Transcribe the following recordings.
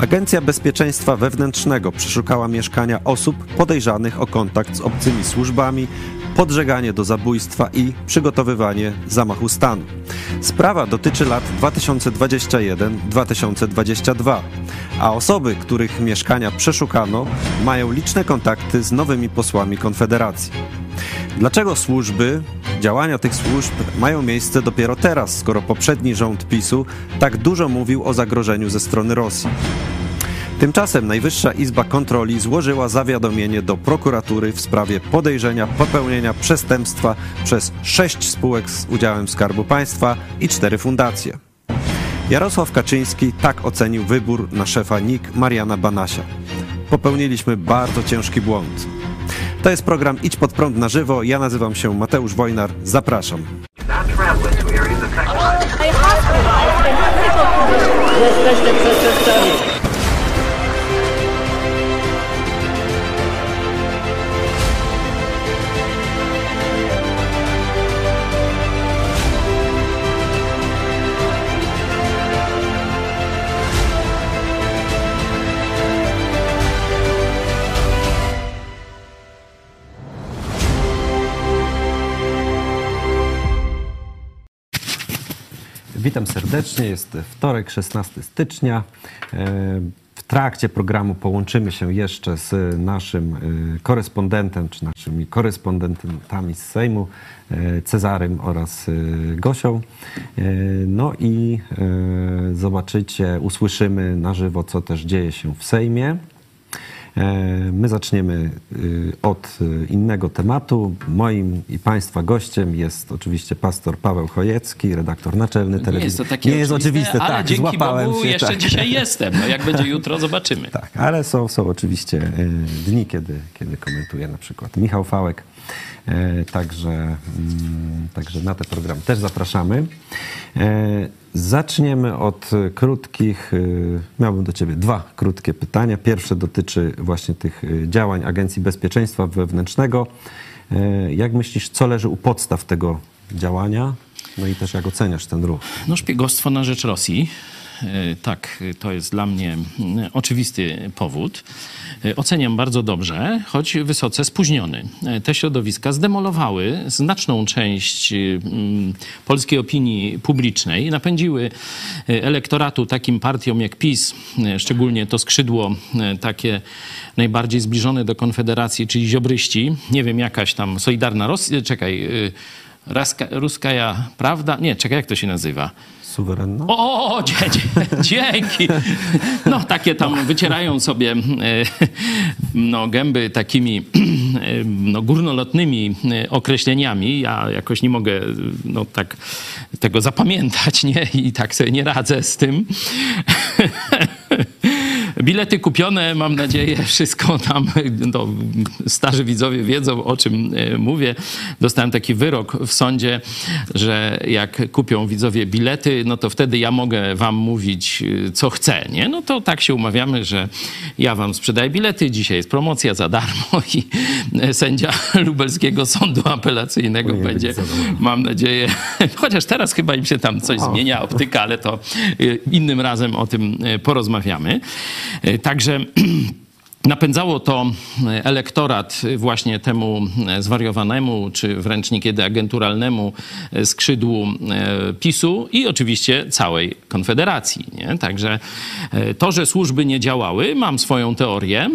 Agencja Bezpieczeństwa Wewnętrznego przeszukała mieszkania osób podejrzanych o kontakt z obcymi służbami, podżeganie do zabójstwa i przygotowywanie zamachu stanu. Sprawa dotyczy lat 2021-2022, a osoby, których mieszkania przeszukano, mają liczne kontakty z nowymi posłami Konfederacji. Dlaczego służby, działania tych służb mają miejsce dopiero teraz, skoro poprzedni rząd PiSu tak dużo mówił o zagrożeniu ze strony Rosji? Tymczasem Najwyższa Izba Kontroli złożyła zawiadomienie do prokuratury w sprawie podejrzenia popełnienia przestępstwa przez sześć spółek z udziałem Skarbu Państwa i cztery fundacje. Jarosław Kaczyński tak ocenił wybór na szefa NIK Mariana Banasia. Popełniliśmy bardzo ciężki błąd. To jest program Idź pod prąd na żywo. Ja nazywam się Mateusz Wojnar. Zapraszam. Jesteście przestępcami. Witam serdecznie. Jest wtorek, 16 stycznia. E, W trakcie programu połączymy się jeszcze z naszym e, korespondentem, czy naszymi korespondentami z Sejmu, e, Cezarym oraz Gosią. No i zobaczycie, usłyszymy na żywo, co też dzieje się w Sejmie. E, My zaczniemy y, od y, innego tematu. Moim i Państwa gościem jest oczywiście pastor Paweł Chojecki, redaktor naczelny telewizji. Nie jest to takie Nie jest oczywiste, ale tak, dzięki złapałem Bogu się. jeszcze tak. dzisiaj jestem. No jak będzie jutro, zobaczymy. Tak, ale są, są oczywiście e, dni, kiedy, kiedy komentuje na przykład Michał Fałek. E, Także, mm, także na te programy też zapraszamy. E, Zaczniemy od krótkich, e, miałbym do Ciebie dwa krótkie pytania. Pierwsze dotyczy właśnie tych działań Agencji Bezpieczeństwa Wewnętrznego. Jak myślisz, co leży u podstaw tego działania? No i też jak oceniasz ten ruch? No szpiegostwo na rzecz Rosji. E, Tak, to jest dla mnie mm, oczywisty powód. E, Oceniam bardzo dobrze, choć wysoce spóźniony. E, Te środowiska zdemolowały znaczną część mm, polskiej opinii publicznej, napędziły elektoratu takim partiom jak PiS, szczególnie to skrzydło takie najbardziej zbliżone do Konfederacji, czyli ziobryści. Nie wiem, jakaś tam Solidarna Rosja, czekaj, Ruskaja Prawda? Nie, czekaj, jak to się nazywa? Suwerenna? O, o, dzięki. No, takie tam wycierają sobie e, no, gęby takimi e, no, górnolotnymi e, określeniami. Ja jakoś nie mogę no, tak tego zapamiętać, nie? I tak sobie nie radzę z tym. Bilety kupione, mam nadzieję, wszystko tam, no, starzy widzowie wiedzą, o czym e, mówię. Dostałem taki wyrok w sądzie, że jak kupią widzowie bilety, no to wtedy ja mogę wam mówić, e, co chcę, nie? No to tak się umawiamy, że ja wam sprzedaję bilety, dzisiaj jest promocja za darmo i e, sędzia lubelskiego sądu apelacyjnego być będzie, mam nadzieję, chociaż teraz chyba im się tam coś zmienia, optyka, ale to innym razem o tym porozmawiamy. Y, Także napędzało to y, elektorat właśnie temu y, zwariowanemu, czy wręcz niekiedy agenturalnemu skrzydłu PiSu i oczywiście całej Konfederacji. Nie? Także to, że służby nie działały, mam swoją teorię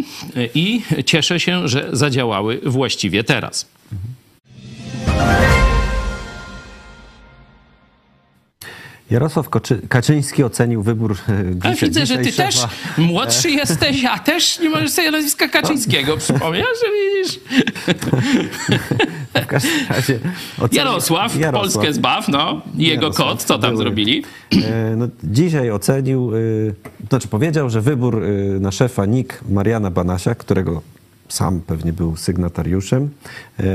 i cieszę się, że zadziałały właściwie teraz. Jarosław Kaczyński ocenił wybór e, dzisiaj, widzę, że ty dzisiaj też szefa- młodszy jesteś, a też nie możesz sobie nazwiska Kaczyńskiego przypomnieć, że widzisz. W każdym razie ocenił- Jarosław, Polskę zbaw, no. I jego Jarosław, kot, co tam były. zrobili? E, No, dzisiaj ocenił, e, znaczy powiedział, że wybór na szefa NIK Mariana Banasia, którego sam pewnie był sygnatariuszem,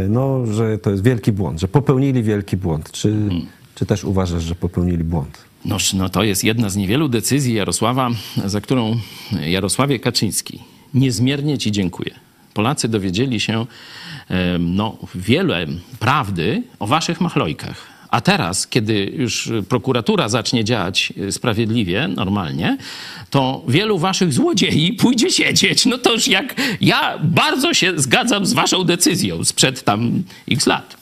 no, że to jest wielki błąd, że popełnili wielki błąd. Czy, Mhm. Czy też uważasz, że popełnili błąd? Noż, no to jest jedna z niewielu decyzji Jarosława, za którą Jarosławie Kaczyński niezmiernie ci dziękuję. Polacy dowiedzieli się em, no, wiele prawdy o waszych machlojkach. A teraz, kiedy już prokuratura zacznie działać sprawiedliwie, normalnie, to wielu waszych złodziei pójdzie siedzieć. No to już jak ja bardzo się zgadzam z waszą decyzją sprzed tam x lat.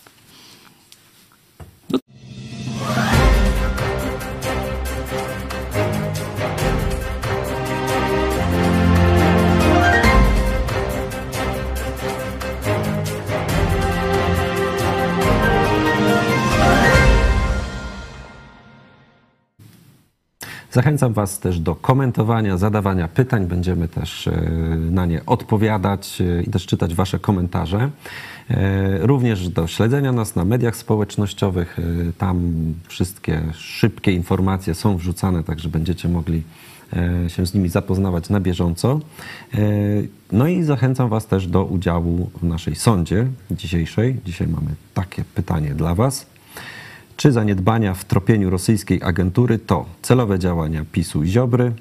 Zachęcam Was też do komentowania, zadawania pytań. Będziemy też e, na nie odpowiadać e, i też czytać Wasze komentarze. E, Również do śledzenia nas na mediach społecznościowych. E, Tam wszystkie szybkie informacje są wrzucane, także będziecie mogli e, się z nimi zapoznawać na bieżąco. No i zachęcam Was też do udziału w naszej sądzie dzisiejszej. Dzisiaj mamy takie pytanie dla Was. Czy zaniedbania w tropieniu rosyjskiej agentury to celowe działania PiSu i Ziobry,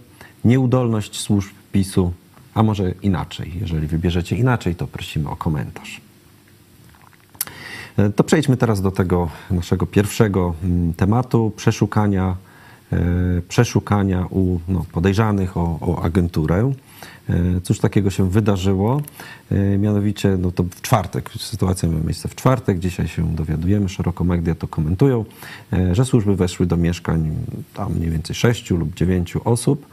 nieudolność służb PiSu, a może inaczej? Jeżeli wybierzecie inaczej, to prosimy o komentarz. To przejdźmy teraz do tego naszego pierwszego mm, tematu przeszukania, e, przeszukania u no, podejrzanych o, o agenturę. E, Cóż takiego się wydarzyło? E, Mianowicie, no to w czwartek, sytuacja miała miejsce w czwartek, dzisiaj się dowiadujemy, szeroko media to komentują, że służby weszły do mieszkań tam mniej więcej sześciu lub dziewięciu osób.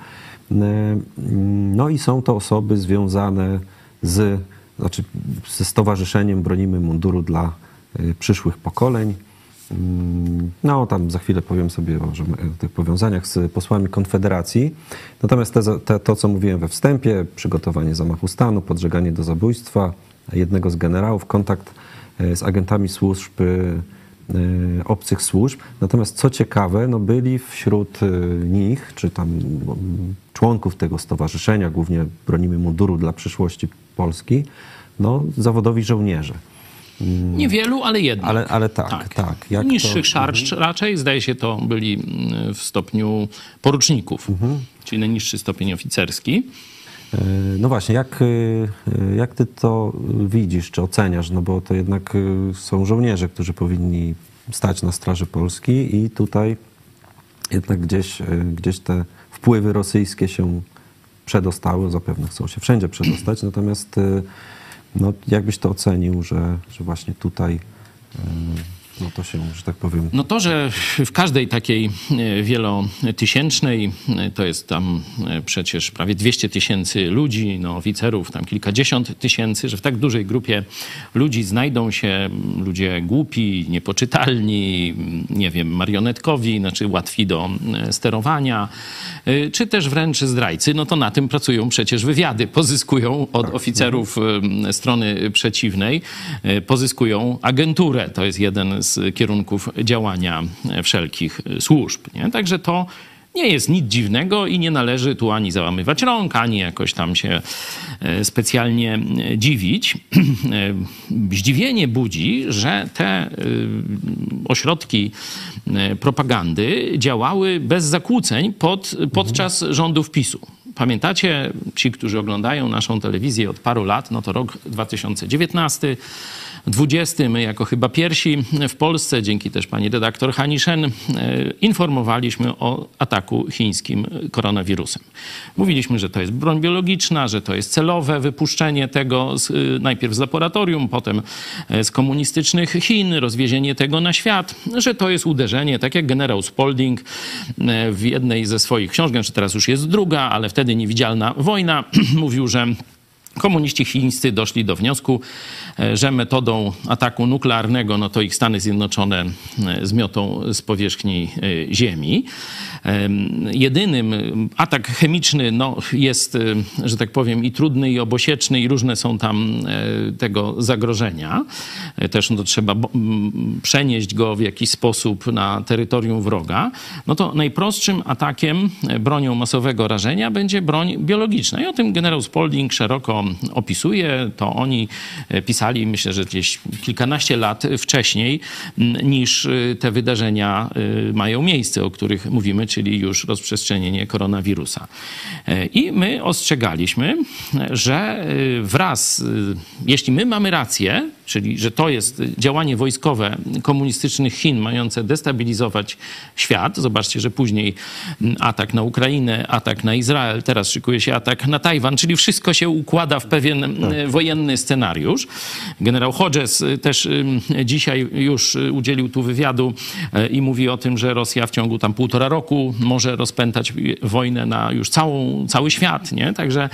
No i są to osoby związane z, znaczy ze Stowarzyszeniem Bronimy Munduru dla przyszłych pokoleń. Mm, No, tam za chwilę powiem sobie o, o tych powiązaniach z posłami Konfederacji. Natomiast te, te, to, co mówiłem we wstępie, przygotowanie zamachu stanu, podżeganie do zabójstwa jednego z generałów, kontakt e, z agentami służb, e, obcych służb. Natomiast co ciekawe, no byli wśród nich, czy tam mm, członków tego stowarzyszenia, głównie bronimy munduru dla przyszłości Polski, no, zawodowi żołnierze. Niewielu, ale jednak. Ale, ale tak, tak. Jak Niższych to, szarż raczej, zdaje się, to byli mm, w stopniu poruczników, Mhm. czyli najniższy stopień oficerski. E, No właśnie, jak, e, jak ty to widzisz, czy oceniasz? No bo to jednak e, są żołnierze, którzy powinni stać na straży Polski i tutaj jednak gdzieś, gdzieś te wpływy rosyjskie się przedostały, zapewne chcą się wszędzie przedostać, natomiast no, jakbyś to ocenił, że, że właśnie tutaj no to się, że tak powiem, No to, że w każdej takiej e, wielotysięcznej, e, to jest tam e, przecież prawie 200 tysięcy ludzi, no oficerów tam kilkadziesiąt tysięcy, że w tak dużej grupie ludzi znajdą się ludzie głupi, niepoczytalni, nie wiem, marionetkowi, znaczy łatwi do sterowania, czy też wręcz zdrajcy, no to na tym pracują przecież wywiady, pozyskują od oficerów em, strony przeciwnej, pozyskują agenturę. To jest jeden z kierunków działania wszelkich służb. Nie? Także to nie jest nic dziwnego i nie należy tu ani załamywać rąk, ani jakoś tam się e, specjalnie e, dziwić. E, Zdziwienie budzi, że te ośrodki propagandy działały bez zakłóceń pod, podczas rządów PiSu. Pamiętacie, ci, którzy oglądają naszą telewizję od paru lat, no to rok 2019, 20, my jako chyba pierwsi w Polsce, dzięki też pani redaktor Hani Shen, e, informowaliśmy o ataku chińskim koronawirusem. Mówiliśmy, że to jest broń biologiczna, że to jest celowe wypuszczenie tego z, y, najpierw z laboratorium, potem e, z komunistycznych Chin, rozwiezienie tego na świat, że to jest uderzenie, tak jak generał Spalding e, w jednej ze swoich książek, czy teraz już jest druga, ale wtedy niewidzialna wojna, mówił, że Komuniści chińscy doszli do wniosku, e, że metodą ataku nuklearnego, no to ich Stany Zjednoczone e, zmiotą z powierzchni e, Ziemi. Em, Jedynym atak chemiczny no, jest, e, że tak powiem, i trudny, i obosieczny, i różne są tam e, tego zagrożenia. E, Też no, trzeba przenieść go w jakiś sposób na terytorium wroga. No to najprostszym atakiem, e, bronią masowego rażenia będzie broń biologiczna. I o tym generał Spalding szeroko opisuje, to oni e, pisali, myślę, że gdzieś kilkanaście lat wcześniej niż te wydarzenia mają miejsce, o których mówimy, czyli już rozprzestrzenienie koronawirusa. I my ostrzegaliśmy, że wraz, jeśli my mamy rację, czyli że to jest działanie wojskowe komunistycznych Chin mające destabilizować świat. Zobaczcie, że później atak na Ukrainę, atak na Izrael, teraz szykuje się atak na Tajwan, czyli wszystko się układa w pewien tak. wojenny scenariusz. Generał Hodges też dzisiaj już udzielił tu wywiadu i mówi o tym, że Rosja w ciągu tam półtora roku może rozpętać wojnę na już całą, cały świat, nie? Także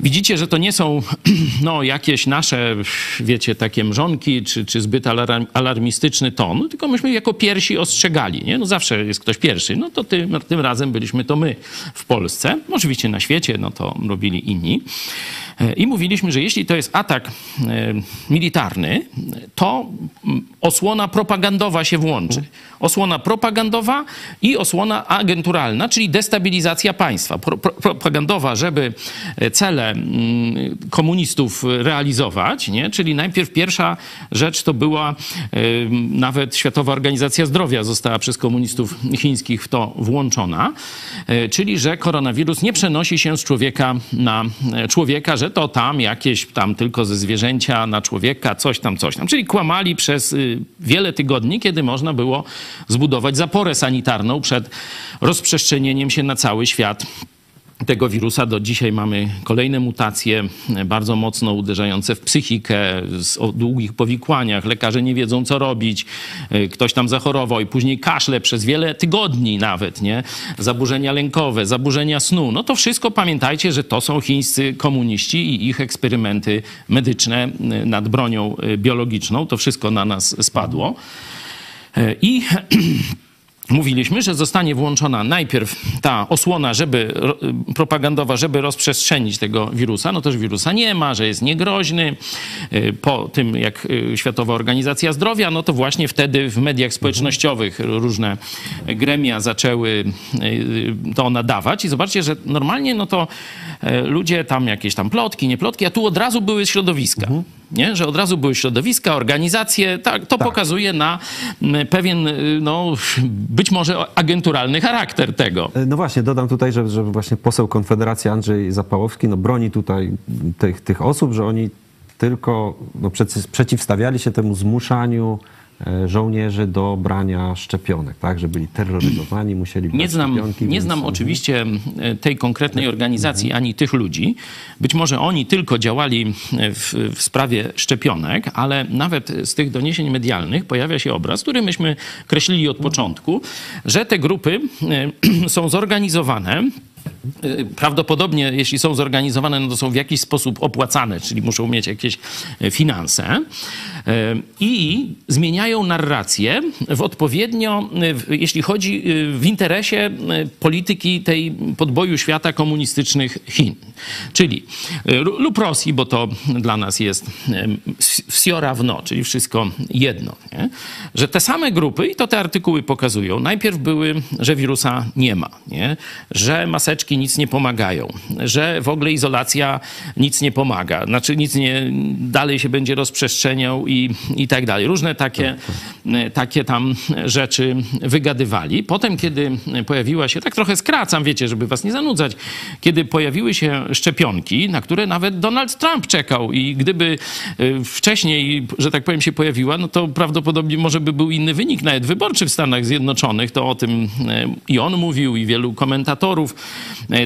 Widzicie, że to nie są no, jakieś nasze, wiecie, takie mrzonki, czy, czy zbyt alarmistyczny ton, tylko myśmy jako pierwsi ostrzegali. Nie? No zawsze jest ktoś pierwszy. No to tym, tym razem byliśmy to my w Polsce. Oczywiście na świecie no to robili inni. E, I mówiliśmy, że jeśli to jest atak e, militarny, to mm, osłona propagandowa się włączy. Osłona propagandowa i osłona agenturalna, czyli destabilizacja państwa. Pro, propagandowa, żeby e, cele mm, komunistów realizować, nie? czyli najpierw pierwsza rzecz to była nawet Światowa Organizacja Zdrowia została przez komunistów chińskich w to włączona, czyli że koronawirus nie przenosi się z człowieka na człowieka, że to tam jakieś tam tylko ze zwierzęcia na człowieka, coś tam, coś tam. Czyli kłamali przez y, wiele tygodni, kiedy można było zbudować zaporę sanitarną przed rozprzestrzenieniem się na cały świat tego wirusa. Do dzisiaj mamy kolejne mutacje, bardzo mocno uderzające w psychikę, o długich powikłaniach. Lekarze nie wiedzą, co robić. E, ktoś tam zachorował i później kaszle przez wiele tygodni nawet, nie? Zaburzenia lękowe, zaburzenia snu. No to wszystko pamiętajcie, że to są chińscy komuniści i ich eksperymenty medyczne e, nad bronią e, biologiczną. To wszystko na nas spadło. I mówiliśmy, że zostanie włączona najpierw ta osłona żeby, propagandowa, żeby rozprzestrzenić tego wirusa. No też wirusa nie ma, że jest niegroźny. Y, po tym, jak y, Światowa Organizacja Zdrowia, no to właśnie wtedy w mediach społecznościowych różne gremia zaczęły y, to nadawać. I zobaczcie, że normalnie no to ludzie tam jakieś tam plotki, nie plotki, a tu od razu były środowiska. Mhm nie? że od razu były środowiska, organizacje. Tak, to tak. pokazuje na pewien, no, być może agenturalny charakter tego. E, no właśnie, dodam tutaj, że, że właśnie poseł Konfederacji Andrzej Zapałowski no, broni tutaj tych, tych osób, że oni tylko no, przeciwstawiali się temu zmuszaniu żołnierzy do brania szczepionek, tak, że byli terroryzowani, musieli brać nie znam, szczepionki. Nie więc... znam oczywiście e, tej konkretnej organizacji ani tych ludzi. Być może oni tylko działali w, w, sprawie szczepionek, ale nawet z tych doniesień medialnych pojawia się obraz, który myśmy kreślili od początku, że te grupy e, są zorganizowane prawdopodobnie, jeśli są zorganizowane, no to są w jakiś sposób opłacane, czyli muszą mieć jakieś e, finanse y, i zmieniają narrację w odpowiednio, jeśli chodzi w interesie polityki tej podboju świata komunistycznych Chin. Czyli lub Rosji, bo to dla nas jest wsio rawno, czyli wszystko jedno. Nie? Że te same grupy, i to te artykuły pokazują, najpierw były, że wirusa nie ma, nie? że maseczki maseczki nic nie pomagają, że w ogóle izolacja nic nie pomaga, znaczy nic nie, dalej się będzie rozprzestrzeniał i, i tak dalej. Różne takie, takie tam rzeczy wygadywali. Potem, kiedy pojawiła się, tak trochę skracam, wiecie, żeby was nie zanudzać, kiedy pojawiły się szczepionki, na które nawet Donald Trump czekał i gdyby e, wcześniej, że tak powiem, się pojawiła, no to prawdopodobnie może by był inny wynik, nawet wyborczy w Stanach Zjednoczonych, to o tym e, i on mówił, i wielu komentatorów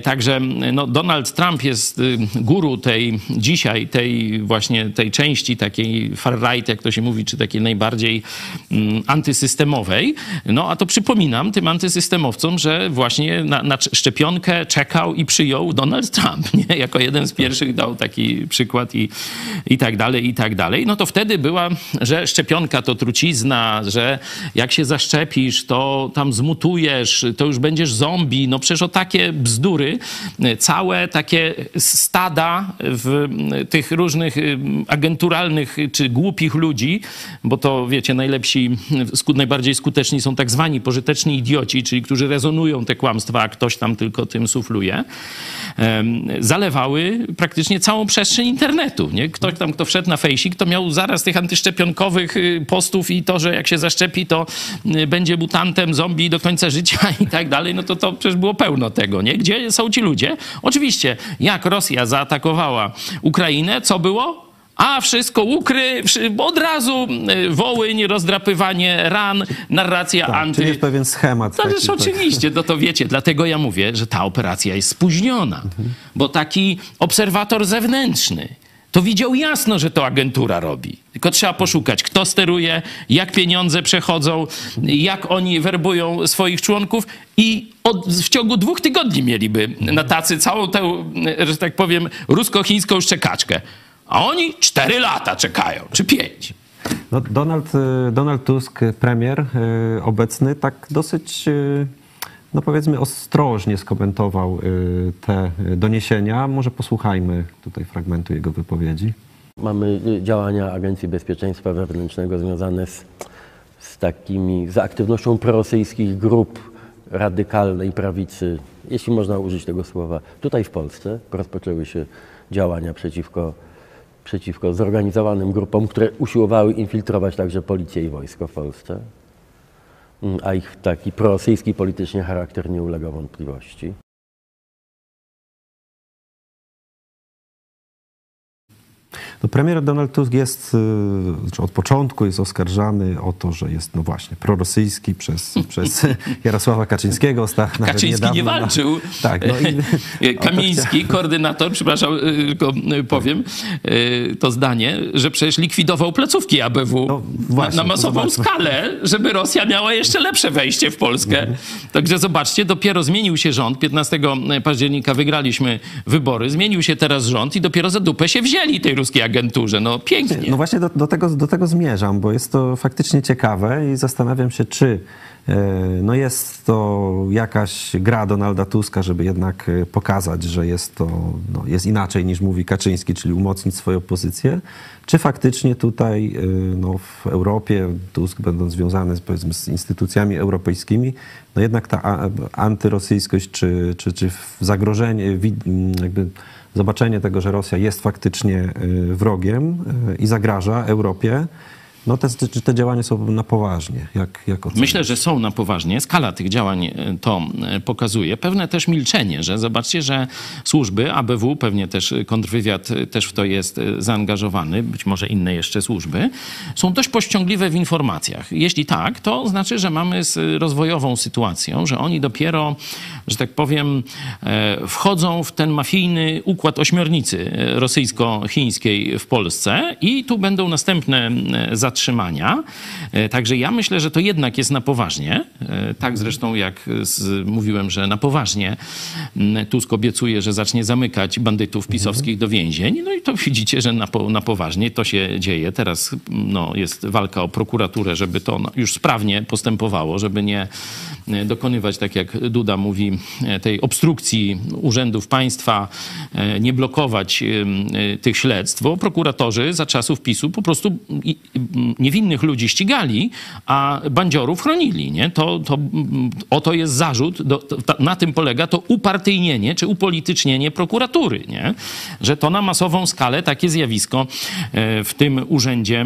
także no, Donald Trump jest y, guru tej dzisiaj, tej właśnie tej części takiej far-right, jak to się mówi, czy takiej najbardziej mm, antysystemowej. No a to przypominam tym antysystemowcom, że właśnie na, na szczepionkę czekał i przyjął Donald Trump, nie? Jako jeden z pierwszych dał taki przykład i, i tak dalej, i tak dalej. No to wtedy była, że szczepionka to trucizna, że jak się zaszczepisz, to tam zmutujesz, to już będziesz zombie. No przecież o takie bzdury bzdury, całe takie stada w tych różnych agenturalnych czy głupich ludzi, bo to wiecie, najlepsi, najbardziej skuteczni są tak zwani pożyteczni idioci, czyli którzy rezonują te kłamstwa, a ktoś tam tylko tym sufluje, zalewały praktycznie całą przestrzeń internetu. Nie? Ktoś tam, kto wszedł na fejsik, to miał zaraz tych antyszczepionkowych y, postów i to, że jak się zaszczepi, to y, będzie mutantem, zombie do końca życia i tak dalej, no to to przecież było pełno tego, nie? Gdzie są ci ludzie? Oczywiście, jak Rosja zaatakowała Ukrainę, co było? A wszystko ukry, od razu y, Wołyń, rozdrapywanie ran, narracja tak, anty... Czyli jest pewien schemat. To też oczywiście, no to wiecie, dlatego ja mówię, że ta operacja jest spóźniona, mhm. bo taki obserwator zewnętrzny to widział jasno, że to agentura robi. Tylko trzeba poszukać, kto steruje, jak pieniądze przechodzą, jak oni werbują swoich członków i od, w ciągu dwóch tygodni mieliby na tacy całą tę, że tak powiem, rusko-chińską szczekaczkę. A oni cztery lata czekają, czy pięć. No, Donald, y, Donald Tusk, premier y, obecny, tak dosyć y, no powiedzmy ostrożnie skomentował te doniesienia. Może posłuchajmy tutaj fragmentu jego wypowiedzi. Mamy działania Agencji Bezpieczeństwa Wewnętrznego związane z, z takimi, z aktywnością prorosyjskich grup radykalnej prawicy, jeśli można użyć tego słowa. Tutaj w Polsce rozpoczęły się działania przeciwko przeciwko zorganizowanym grupom, które usiłowały infiltrować także policję i wojsko w Polsce, a ich taki prorosyjski politycznie charakter nie ulega wątpliwości. No, premier Donald Tusk jest, y, znaczy od początku jest oskarżany o to, że jest, no właśnie, prorosyjski przez, przez Jarosława Kaczyńskiego. Kaczyński nie walczył. Na, tak. No i, Kamiński, koordynator, przepraszam, y, tylko y, powiem to zdanie, że przecież likwidował placówki ABW no, właśnie, na, na, masową skalę, żeby Rosja miała jeszcze lepsze wejście w Polskę. Mhm. Także zobaczcie, dopiero zmienił się rząd. 15 października wygraliśmy wybory, zmienił się teraz rząd i dopiero za dupę się wzięli tej ruskiej agenturze. No pięknie. No właśnie do, do, tego, do tego zmierzam, bo jest to faktycznie ciekawe i zastanawiam się, czy e, no jest to jakaś gra Donalda Tuska, żeby jednak e, pokazać, że jest to no jest inaczej niż mówi Kaczyński, czyli umocnić swoją pozycję, czy faktycznie tutaj e, no, w Europie Tusk, będąc związany z, powiedzmy, z instytucjami europejskimi, no jednak ta antyrosyjskość czy, czy, czy zagrożenie, jakby zobaczenie tego, że Rosja jest faktycznie y, wrogiem y, i zagraża Europie, no te, te działania są na poważnie. Jak, jak Myślę, że są na poważnie. Skala tych działań e, to e, pokazuje. Pewne też milczenie, że zobaczcie, że służby, ABW, pewnie też kontrwywiad e, też w to jest zaangażowany, być może inne jeszcze służby, są dość pościągliwe w informacjach. Jeśli tak, to znaczy, że mamy z rozwojową sytuacją, że oni dopiero, że tak powiem, wchodzą w ten mafijny układ ośmiornicy rosyjsko-chińskiej w Polsce i tu będą następne zatrzymania zatrzymania. E, także ja myślę, że to jednak jest na poważnie. E, tak zresztą jak z, mówiłem, że na poważnie Tusk obiecuje, że zacznie zamykać bandytów pisowskich do więzień. No i to widzicie, że na, po, na poważnie to się dzieje. Teraz no, jest walka o prokuraturę, żeby to już sprawnie postępowało, żeby nie dokonywać, tak jak Duda mówi, tej obstrukcji urzędów państwa, e, nie blokować tych śledztw, bo prokuratorzy za czasów PiSu po prostu niewinnych ludzi ścigali, a bandziorów chronili. Nie? To, to, oto jest zarzut, do, to, na tym polega to upartyjnienie czy upolitycznienie prokuratury. Nie? Że to na masową skalę takie zjawisko e, w tym urzędzie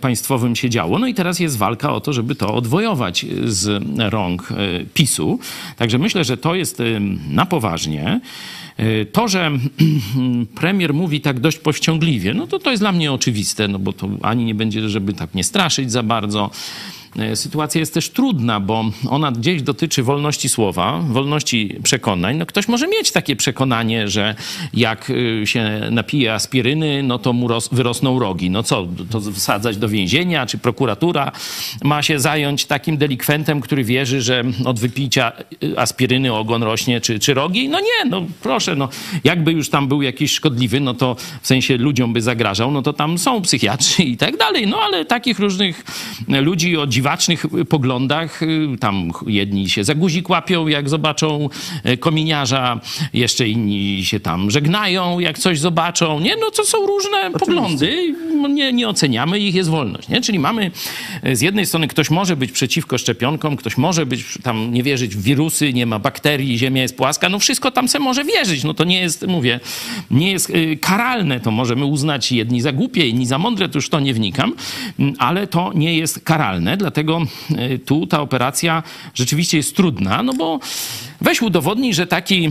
państwowym się działo. No i teraz jest walka o to, żeby to odwojować z rąk e, PiSu. Także myślę, że to jest na poważnie. E, to, że premier mówi tak dość powściągliwie, no to to jest dla mnie oczywiste, no bo to ani nie będzie, żeby tak nie straszyć za bardzo, E, sytuacja jest też trudna, bo ona gdzieś dotyczy wolności słowa, wolności przekonań. No ktoś może mieć takie przekonanie, że jak y, się napije aspiryny, no to mu wyrosną rogi. No co, to wsadzać do więzienia, czy prokuratura ma się zająć takim delikwentem, który wierzy, że od wypicia y, aspiryny ogon rośnie, czy, czy rogi? No nie, no proszę, no jakby już tam był jakiś szkodliwy, no to w sensie ludziom by zagrażał, no to tam są psychiatrzy i tak dalej. No ale takich różnych ludzi o dziwnych dziwacznych poglądach. Tam jedni się za guzik łapią, jak zobaczą kominiarza, jeszcze inni się tam żegnają, jak coś zobaczą. Nie, no to są różne poglądy. Nie, nie oceniamy ich, jest wolność. Nie? Czyli mamy z jednej strony ktoś może być przeciwko szczepionkom, ktoś może być tam nie wierzyć w wirusy, nie ma bakterii, ziemia jest płaska, no wszystko tam se może wierzyć. No to nie jest, mówię, nie jest y, karalne. To możemy uznać jedni za głupie, inni za mądre, to już to nie wnikam, mm, ale to nie jest karalne, dlatego y, tu ta operacja rzeczywiście jest trudna, no bo Weź udowodnij, że taki e,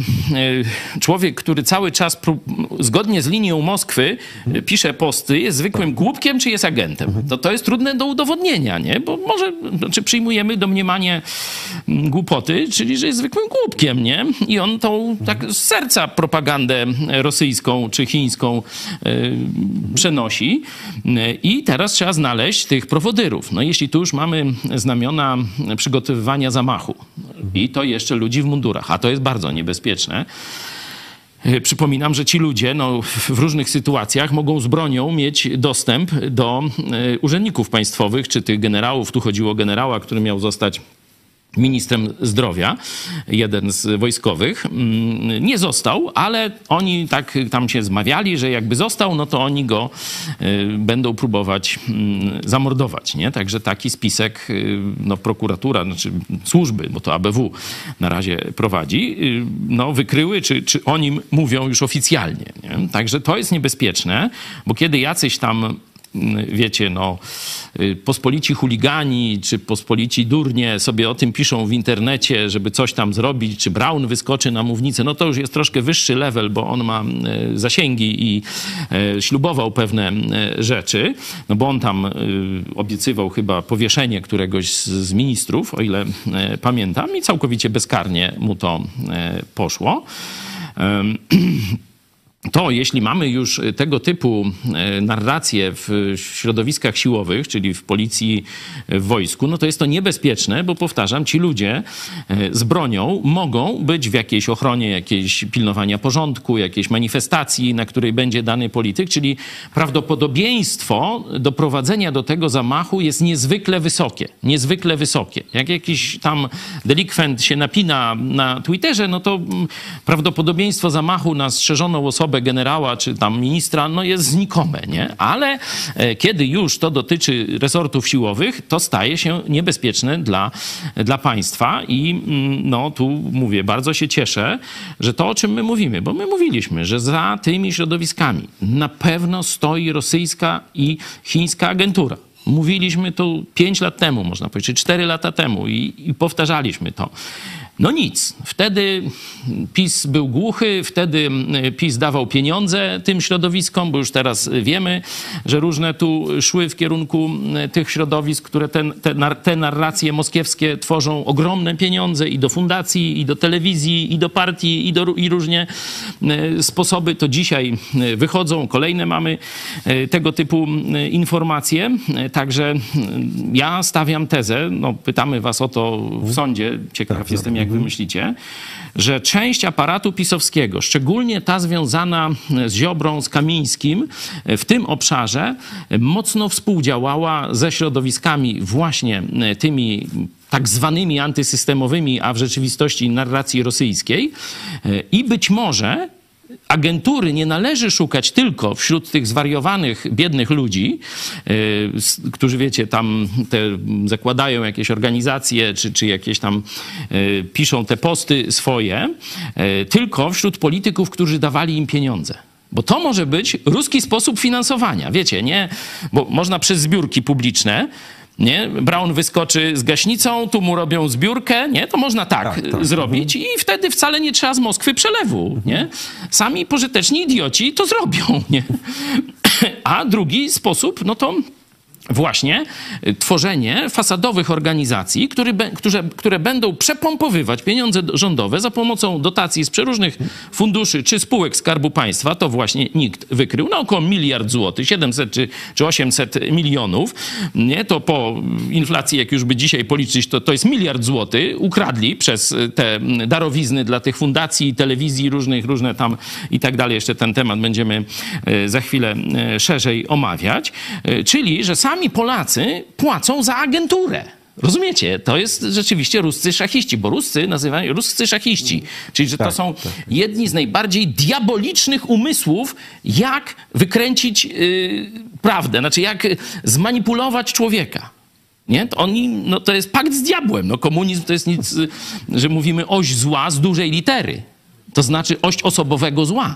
człowiek, który cały czas zgodnie z linią Moskwy e, pisze posty, jest zwykłym głupkiem, czy jest agentem. To, to jest trudne do udowodnienia, nie? Bo może, znaczy przyjmujemy domniemanie głupoty, czyli że jest zwykłym głupkiem, nie? I on tą tak z serca propagandę rosyjską czy chińską y, przenosi. I teraz trzeba znaleźć tych prowodyrów. No jeśli tu już mamy znamiona przygotowywania zamachu i to jeszcze ludzi w mundurach, a to jest bardzo niebezpieczne. E, przypominam, że ci ludzie no, w różnych sytuacjach mogą z bronią mieć dostęp do e, urzędników państwowych, czy tych generałów. Tu chodziło o generała, który miał zostać ministrem zdrowia, jeden z wojskowych, mm, nie został, ale oni tak tam się zmawiali, że jakby został, no to oni go y, będą próbować mm, zamordować, nie? Także taki spisek, y, no prokuratura, znaczy służby, bo to ABW na razie prowadzi, y, no wykryły, czy, czy o nim mówią już oficjalnie, nie? Także to jest niebezpieczne, bo kiedy jacyś tam wiecie, no, y, pospolici chuligani czy pospolici durnie sobie o tym piszą w internecie, żeby coś tam zrobić, czy Brown wyskoczy na mównicę, no to już jest troszkę wyższy level, bo on ma y, zasięgi i y, ślubował pewne rzeczy, no bo on tam obiecywał chyba powieszenie któregoś z, z ministrów, o ile pamiętam, i całkowicie bezkarnie mu to poszło. to jeśli mamy już tego typu e, narracje w środowiskach siłowych, czyli w policji, w wojsku, no to jest to niebezpieczne, bo powtarzam, ci ludzie e, z bronią mogą być w jakiejś ochronie, jakiejś pilnowania porządku, jakiejś manifestacji, na której będzie dany polityk, czyli prawdopodobieństwo doprowadzenia do tego zamachu jest niezwykle wysokie. Niezwykle wysokie. Jak jakiś tam delikwent się napina na Twitterze, no to mm, prawdopodobieństwo zamachu na strzeżoną osobę osobę generała czy tam ministra, no jest znikome, nie? Ale e, kiedy już to dotyczy resortów siłowych, to staje się niebezpieczne dla, dla państwa i mm, no tu mówię, bardzo się cieszę, że to, o czym my mówimy, bo my mówiliśmy, że za tymi środowiskami na pewno stoi rosyjska i chińska agentura. Mówiliśmy to 5 lat temu, można powiedzieć, czy 4 lata temu i, i powtarzaliśmy to. No nic. Wtedy PiS był głuchy, wtedy PiS dawał pieniądze tym środowiskom, bo już teraz wiemy, że różne tu szły w kierunku tych środowisk, które ten, te, te narracje moskiewskie tworzą ogromne pieniądze i do fundacji, i do telewizji, i do partii, i, do, i różnie sposoby. To dzisiaj wychodzą, kolejne mamy e, tego typu informacje. Także ja stawiam tezę, no pytamy was o to w sądzie, ciekaw tak, jestem jak wy myślicie, że część aparatu pisowskiego, szczególnie ta związana z Ziobrą, z Kamińskim, w tym obszarze mocno współdziałała ze środowiskami właśnie tymi tak zwanymi antysystemowymi, a w rzeczywistości narracji rosyjskiej. I być może agentury nie należy szukać tylko wśród tych zwariowanych, biednych ludzi, yy, którzy, wiecie, tam te, zakładają jakieś organizacje, czy, czy jakieś tam yy, piszą te posty swoje, yy, tylko wśród polityków, którzy dawali im pieniądze. Bo to może być ruski sposób finansowania. Wiecie, nie? Bo można przez zbiórki publiczne nie? Brown wyskoczy z gaśnicą, tu mu robią zbiórkę, nie? To można tak, tak, tak. zrobić mhm. i wtedy wcale nie trzeba z Moskwy przelewu, mhm. nie? Sami pożyteczni idioci to zrobią, nie? A drugi sposób, no to właśnie y, tworzenie fasadowych organizacji, które, które, które będą przepompowywać pieniądze rządowe za pomocą dotacji z przeróżnych funduszy czy spółek Skarbu Państwa, to właśnie nikt wykrył, na około miliard złotych, 700 czy, czy 800 milionów, nie? To po inflacji, jak już by dzisiaj policzyć, to, to jest miliard złotych, ukradli przez y, te darowizny dla tych fundacji, telewizji różnych, różne tam i tak dalej. Jeszcze ten temat będziemy y, za chwilę szerzej omawiać. Czyli, że sam sami Polacy płacą za agenturę. Rozumiecie? To jest rzeczywiście ruscy szachiści, bo ruscy nazywają ruscy szachiści. Czyli, że to Tak, są jedni z najbardziej diabolicznych umysłów, jak wykręcić yy, prawdę, znaczy jak zmanipulować człowieka. Nie? To, oni, no, to jest pakt z diabłem. No, komunizm to jest nic, że mówimy oś zła z dużej litery. To znaczy oś osobowego zła.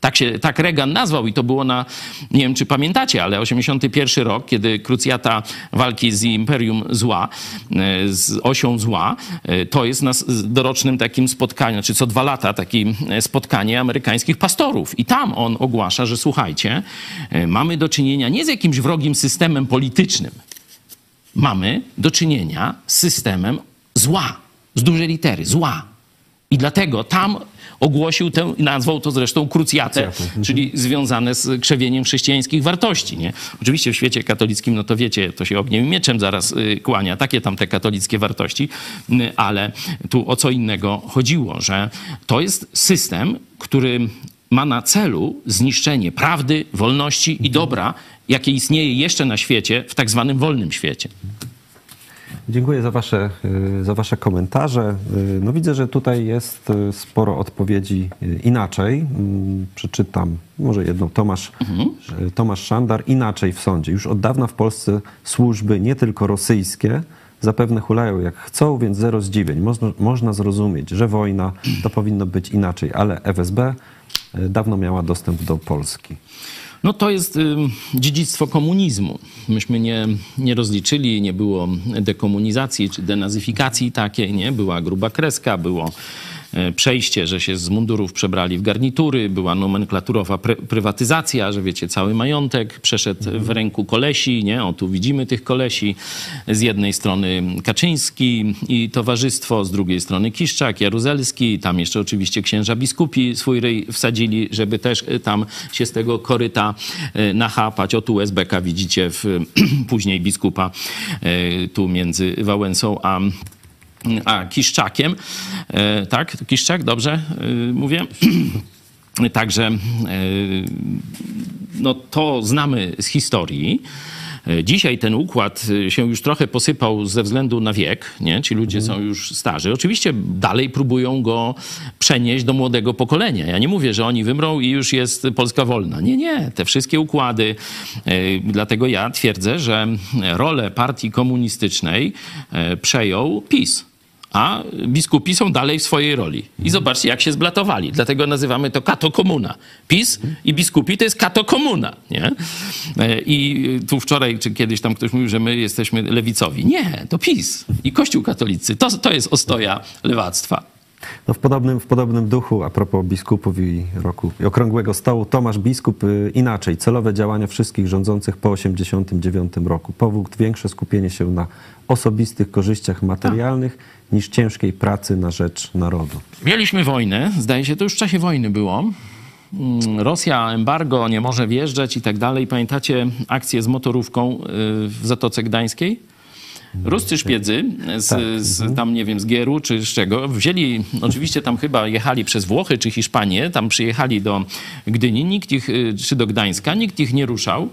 Tak się, tak Reagan nazwał i to było na, nie wiem czy pamiętacie, ale 81 rok, kiedy krucjata walki z imperium zła, e, z osią zła, e, to jest na dorocznym takim spotkaniu, znaczy co dwa lata takie spotkanie amerykańskich pastorów. I tam on ogłasza, że słuchajcie, e, mamy do czynienia nie z jakimś wrogim systemem politycznym, mamy do czynienia z systemem zła, z dużej litery, zła. I dlatego tam ogłosił tę, nazwał to zresztą krucjatę, czyli związane z krzewieniem chrześcijańskich wartości. Nie? Oczywiście w świecie katolickim, no to wiecie, to się ogniem i mieczem zaraz y, kłania, takie tam te katolickie wartości, y, ale tu o co innego chodziło, że to jest system, który ma na celu zniszczenie prawdy, wolności i dobra, jakie istnieje jeszcze na świecie, w tak zwanym wolnym świecie. Dziękuję za wasze, y, za wasze komentarze. Y, No widzę, że tutaj jest y, sporo odpowiedzi inaczej. Mm, Przeczytam może jedną. Tomasz, że Tomasz Szandar inaczej w sądzie. Już od dawna w Polsce służby, nie tylko rosyjskie, zapewne hulają jak chcą, więc zero zdziwień. Można, można zrozumieć, że wojna to powinno być inaczej, ale FSB dawno miała dostęp do Polski. No to jest dziedzictwo komunizmu. Myśmy nie, nie rozliczyli, nie było dekomunizacji czy denazyfikacji takiej, nie? Była gruba kreska, było przejście, że się z mundurów przebrali w garnitury, była nomenklaturowa pry- prywatyzacja, że wiecie, cały majątek przeszedł w ręku kolesi, nie? O, tu widzimy tych kolesi. Z jednej strony Kaczyński i towarzystwo, z drugiej strony Kiszczak, Jaruzelski, tam jeszcze oczywiście księża biskupi swój ryj wsadzili, żeby też e, tam się z tego koryta e, nachapać. O tu USBK widzicie w, później biskupa e, tu między Wałęsą a a Kiszczakiem, e, tak? Kiszczak, dobrze e, mówię? Także e, no to znamy z historii. Dzisiaj ten układ się już trochę posypał ze względu na wiek, nie? ci ludzie są już starzy. Oczywiście dalej próbują go przenieść do młodego pokolenia. Ja nie mówię, że oni wymrą i już jest Polska wolna. Nie, nie. Te wszystkie układy. Dlatego ja twierdzę, że rolę partii komunistycznej przejął PiS a biskupi są dalej w swojej roli. I zobaczcie, jak się zblatowali. Dlatego nazywamy to katokomuna. PiS i biskupi to jest katokomuna. Nie? E, I tu wczoraj, czy kiedyś tam ktoś mówił, że my jesteśmy lewicowi. Nie, to PiS i Kościół katolicki. To, to jest ostoja lewactwa. No w, podobnym, w podobnym duchu, a propos biskupów i roku i okrągłego stołu, Tomasz Biskup y, inaczej. Celowe działania wszystkich rządzących po 1989 roku. Powód większe skupienie się na osobistych korzyściach materialnych niż ciężkiej pracy na rzecz narodu. Mieliśmy wojnę, zdaje się, to już w czasie wojny było. Mm, Rosja, embargo, nie może wjeżdżać i tak dalej. Pamiętacie akcję z motorówką y, w Zatoce Gdańskiej? Ruscy szpiedzy z, z tam, nie wiem, z Gieru czy z czego, wzięli, oczywiście tam chyba jechali przez Włochy czy Hiszpanię, tam przyjechali do Gdyni, nikt ich, y, czy do Gdańska, nikt ich nie ruszał.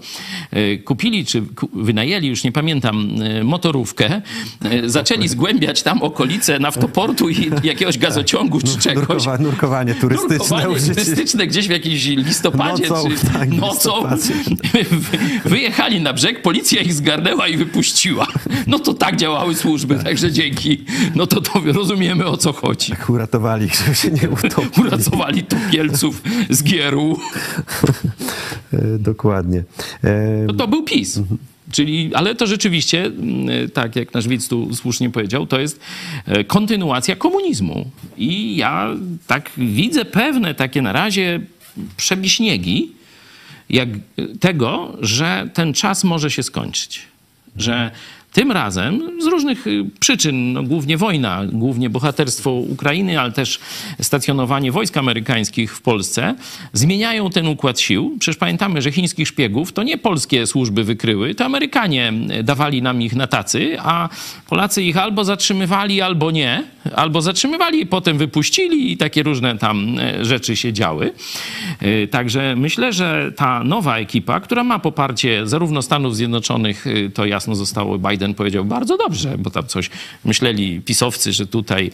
Y, Kupili czy wynajęli, już nie pamiętam, y, motorówkę, zaczęli zgłębiać tam okolice naftoportu i jakiegoś gazociągu czy czegoś. Nurkowa, nurkowanie turystyczne. Nurkowanie turystyczne gdzieś w jakimś listopadzie Nocą, czy tak, nocą. listopadzie. Wyjechali na brzeg, policja ich zgarnęła i wypuściła. No to tak działały służby, także dzięki. No to, to rozumiemy o co chodzi. Uratowali ich, żeby się nie utopili. Uracowali topielców z Gieru. E, Dokładnie. No to był PiS. Czyli, ale to rzeczywiście, tak jak nasz widz tu słusznie powiedział, to jest e, kontynuacja komunizmu. I ja tak widzę pewne takie na razie przebiśniegi jak tego, że ten czas może się skończyć. Że tym razem z różnych y, przyczyn, no głównie wojna, głównie bohaterstwo Ukrainy, ale też stacjonowanie wojsk amerykańskich w Polsce, zmieniają ten układ sił. Przecież pamiętamy, że chińskich szpiegów to nie polskie służby wykryły, to Amerykanie dawali nam ich na tacy, a Polacy ich albo zatrzymywali, albo nie, albo zatrzymywali i potem wypuścili i takie różne tam e, rzeczy się działy. Także myślę, że ta nowa ekipa, która ma poparcie zarówno Stanów Zjednoczonych, to jasno zostało, Biden powiedział bardzo dobrze, bo tam coś myśleli pisowcy, że tutaj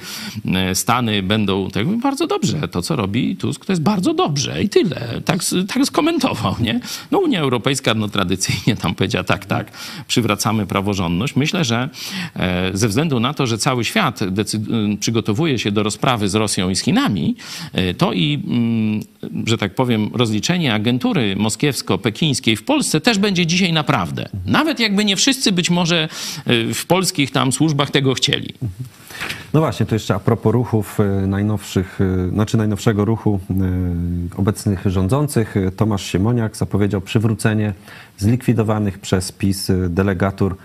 e, Stany będą, mówię, bardzo dobrze, to co robi Tusk to jest bardzo dobrze i tyle. Tak, tak skomentował, nie? No Unia Europejska no tradycyjnie tam powiedziała tak, tak, przywracamy praworządność. Myślę, że e, ze względu na to, że cały świat przygotowuje się do rozprawy z Rosją i z Chinami, e, to i, że tak powiem, rozliczenie agentury moskiewsko-pekińskiej w Polsce też będzie dzisiaj naprawdę. Nawet jakby nie wszyscy być może w polskich tam służbach tego chcieli. No właśnie, to jeszcze a propos ruchów e, najnowszych, e, znaczy najnowszego ruchu obecnych rządzących. Tomasz Siemoniak zapowiedział przywrócenie zlikwidowanych przez PiS delegatur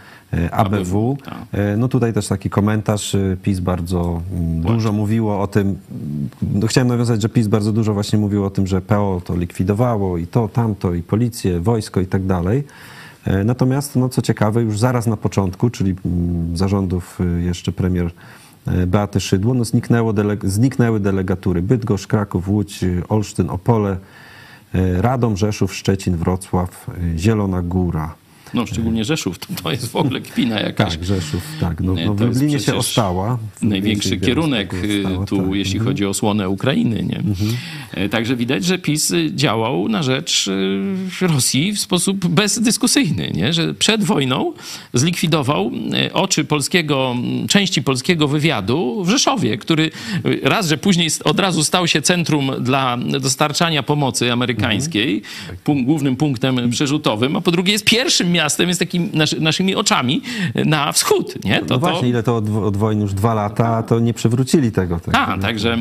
ABW. tak. No tutaj też taki komentarz. PiS bardzo mm, dużo mówiło o tym. No chciałem nawiązać, że PiS bardzo dużo właśnie mówiło o tym, że PO to likwidowało i to, tamto, i policję, wojsko i tak dalej. E, Natomiast, no co ciekawe, już zaraz na początku, czyli mm, zarządów y, jeszcze premier e, Beaty Szydło, no zniknęło zniknęły delegatury Bydgoszcz, Kraków, Łódź, Olsztyn, Opole, e, Radom, Rzeszów, Szczecin, Wrocław, Zielona Góra. No szczególnie Rzeszów, to, to jest w ogóle kpina jakaś. Tak, Rzeszów, tak. No, no w Lublinie się przecież ostała. Największy kierunek ostała, tu, tak. jeśli chodzi o osłonę Ukrainy. Nie? E, Także widać, że PiS y, działał na rzecz Rosji w sposób bezdyskusyjny, nie? że przed wojną zlikwidował oczy polskiego, części polskiego wywiadu w Rzeszowie, który raz, że później od razu stał się centrum dla dostarczania pomocy amerykańskiej, punk- głównym punktem przerzutowym, a po drugie jest pierwszym miastem, jest takim naszy, naszymi oczami na wschód. Nie? No właśnie, ile to od, od wojny już dwa lata, to nie przywrócili tego. Tak. a, także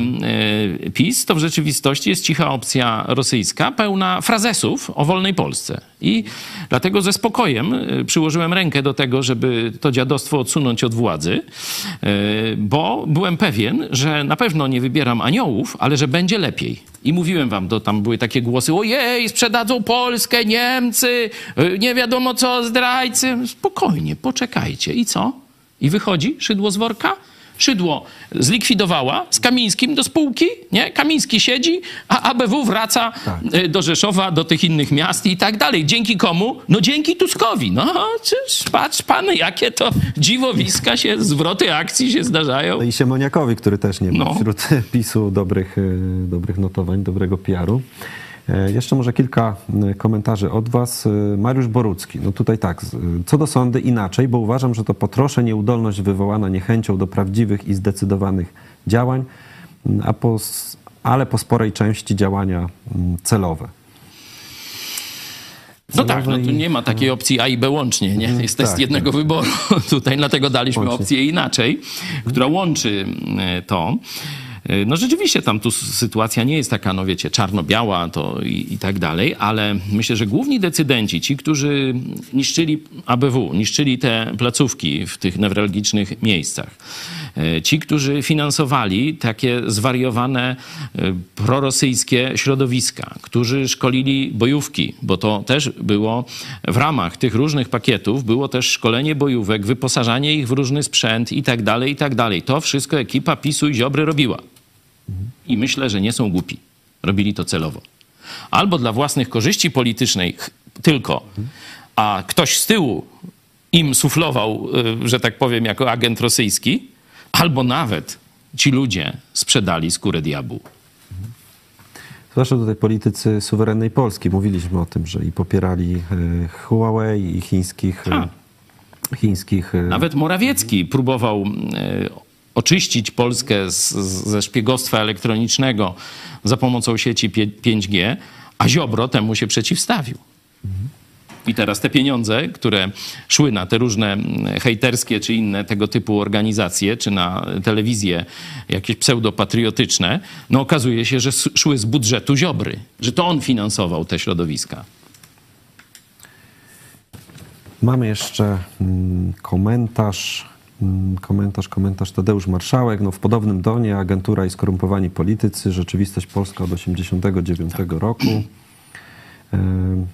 e, PiS to w rzeczywistości jest cicha opcja rosyjska, pełna frazesów o wolnej Polsce. I dlatego ze spokojem e, przyłożyłem rękę do tego, żeby to dziadostwo odsunąć od władzy, e, bo byłem pewien, że na pewno nie wybieram aniołów, ale że będzie lepiej. I mówiłem wam, to tam były takie głosy, ojej, sprzedadzą Polskę, Niemcy, nie wiadomo co, zdrajcy. Spokojnie, poczekajcie. I co? I wychodzi szydło z worka? Szydło zlikwidowała z Kamińskim do spółki, nie? Kamiński siedzi, a ABW wraca e, do Rzeszowa, do tych innych miast i tak dalej. Dzięki komu? No dzięki Tuskowi. No, czyż, patrz pan, jakie to dziwowiska się, zwroty akcji się zdarzają. No i Siemoniakowi, który też nie ma No. wśród PiSu dobrych, y, dobrych notowań, dobrego PR-u. E, Jeszcze może kilka komentarzy od Was. Y, Mariusz Borucki. No tutaj tak, co do sądy inaczej, bo uważam, że to potrosze nieudolność wywołana niechęcią do prawdziwych i zdecydowanych działań, a po, ale po sporej części działania celowe. No tak, no tu nie ma takiej opcji A i B łącznie, nie? Jest test tak. jednego wyboru tutaj, dlatego daliśmy Łącznie. opcję inaczej, która łączy e, to. E, No rzeczywiście tam tu sytuacja nie jest taka, no wiecie, czarno-biała to i, i tak dalej, ale myślę, że główni decydenci, ci, którzy niszczyli ABW, niszczyli te placówki w tych newralgicznych miejscach, e, ci, którzy finansowali takie zwariowane e, prorosyjskie środowiska, którzy szkolili bojówki, bo to też było w ramach tych różnych pakietów, było też szkolenie bojówek, wyposażanie ich w różny sprzęt i tak dalej, i tak dalej. To wszystko ekipa PiSu i Ziobry robiła. I myślę, że nie są głupi. Robili to celowo. Albo dla własnych korzyści politycznych tylko, a ktoś z tyłu im suflował, y, że tak powiem, jako agent rosyjski, albo nawet ci ludzie sprzedali skórę diabłu. Zwłaszcza tutaj politycy suwerennej Polski. Mówiliśmy o tym, że i popierali e, Huawei i chińskich, e, A. chińskich e, Nawet Morawiecki próbował oczyścić Polskę z, z, ze szpiegostwa elektronicznego za pomocą sieci pie- 5G, a Ziobro temu się przeciwstawił. I teraz te pieniądze, które szły na te różne mm, hejterskie czy inne tego typu organizacje, czy na telewizje jakieś pseudopatriotyczne, no okazuje się, że szły z budżetu Ziobry, że to on finansował te środowiska. Mamy jeszcze mm, komentarz, komentarz, komentarz Tadeusz Marszałek. No, w podobnym tonie agentura i skorumpowani politycy, rzeczywistość polska od 89 roku. Ym,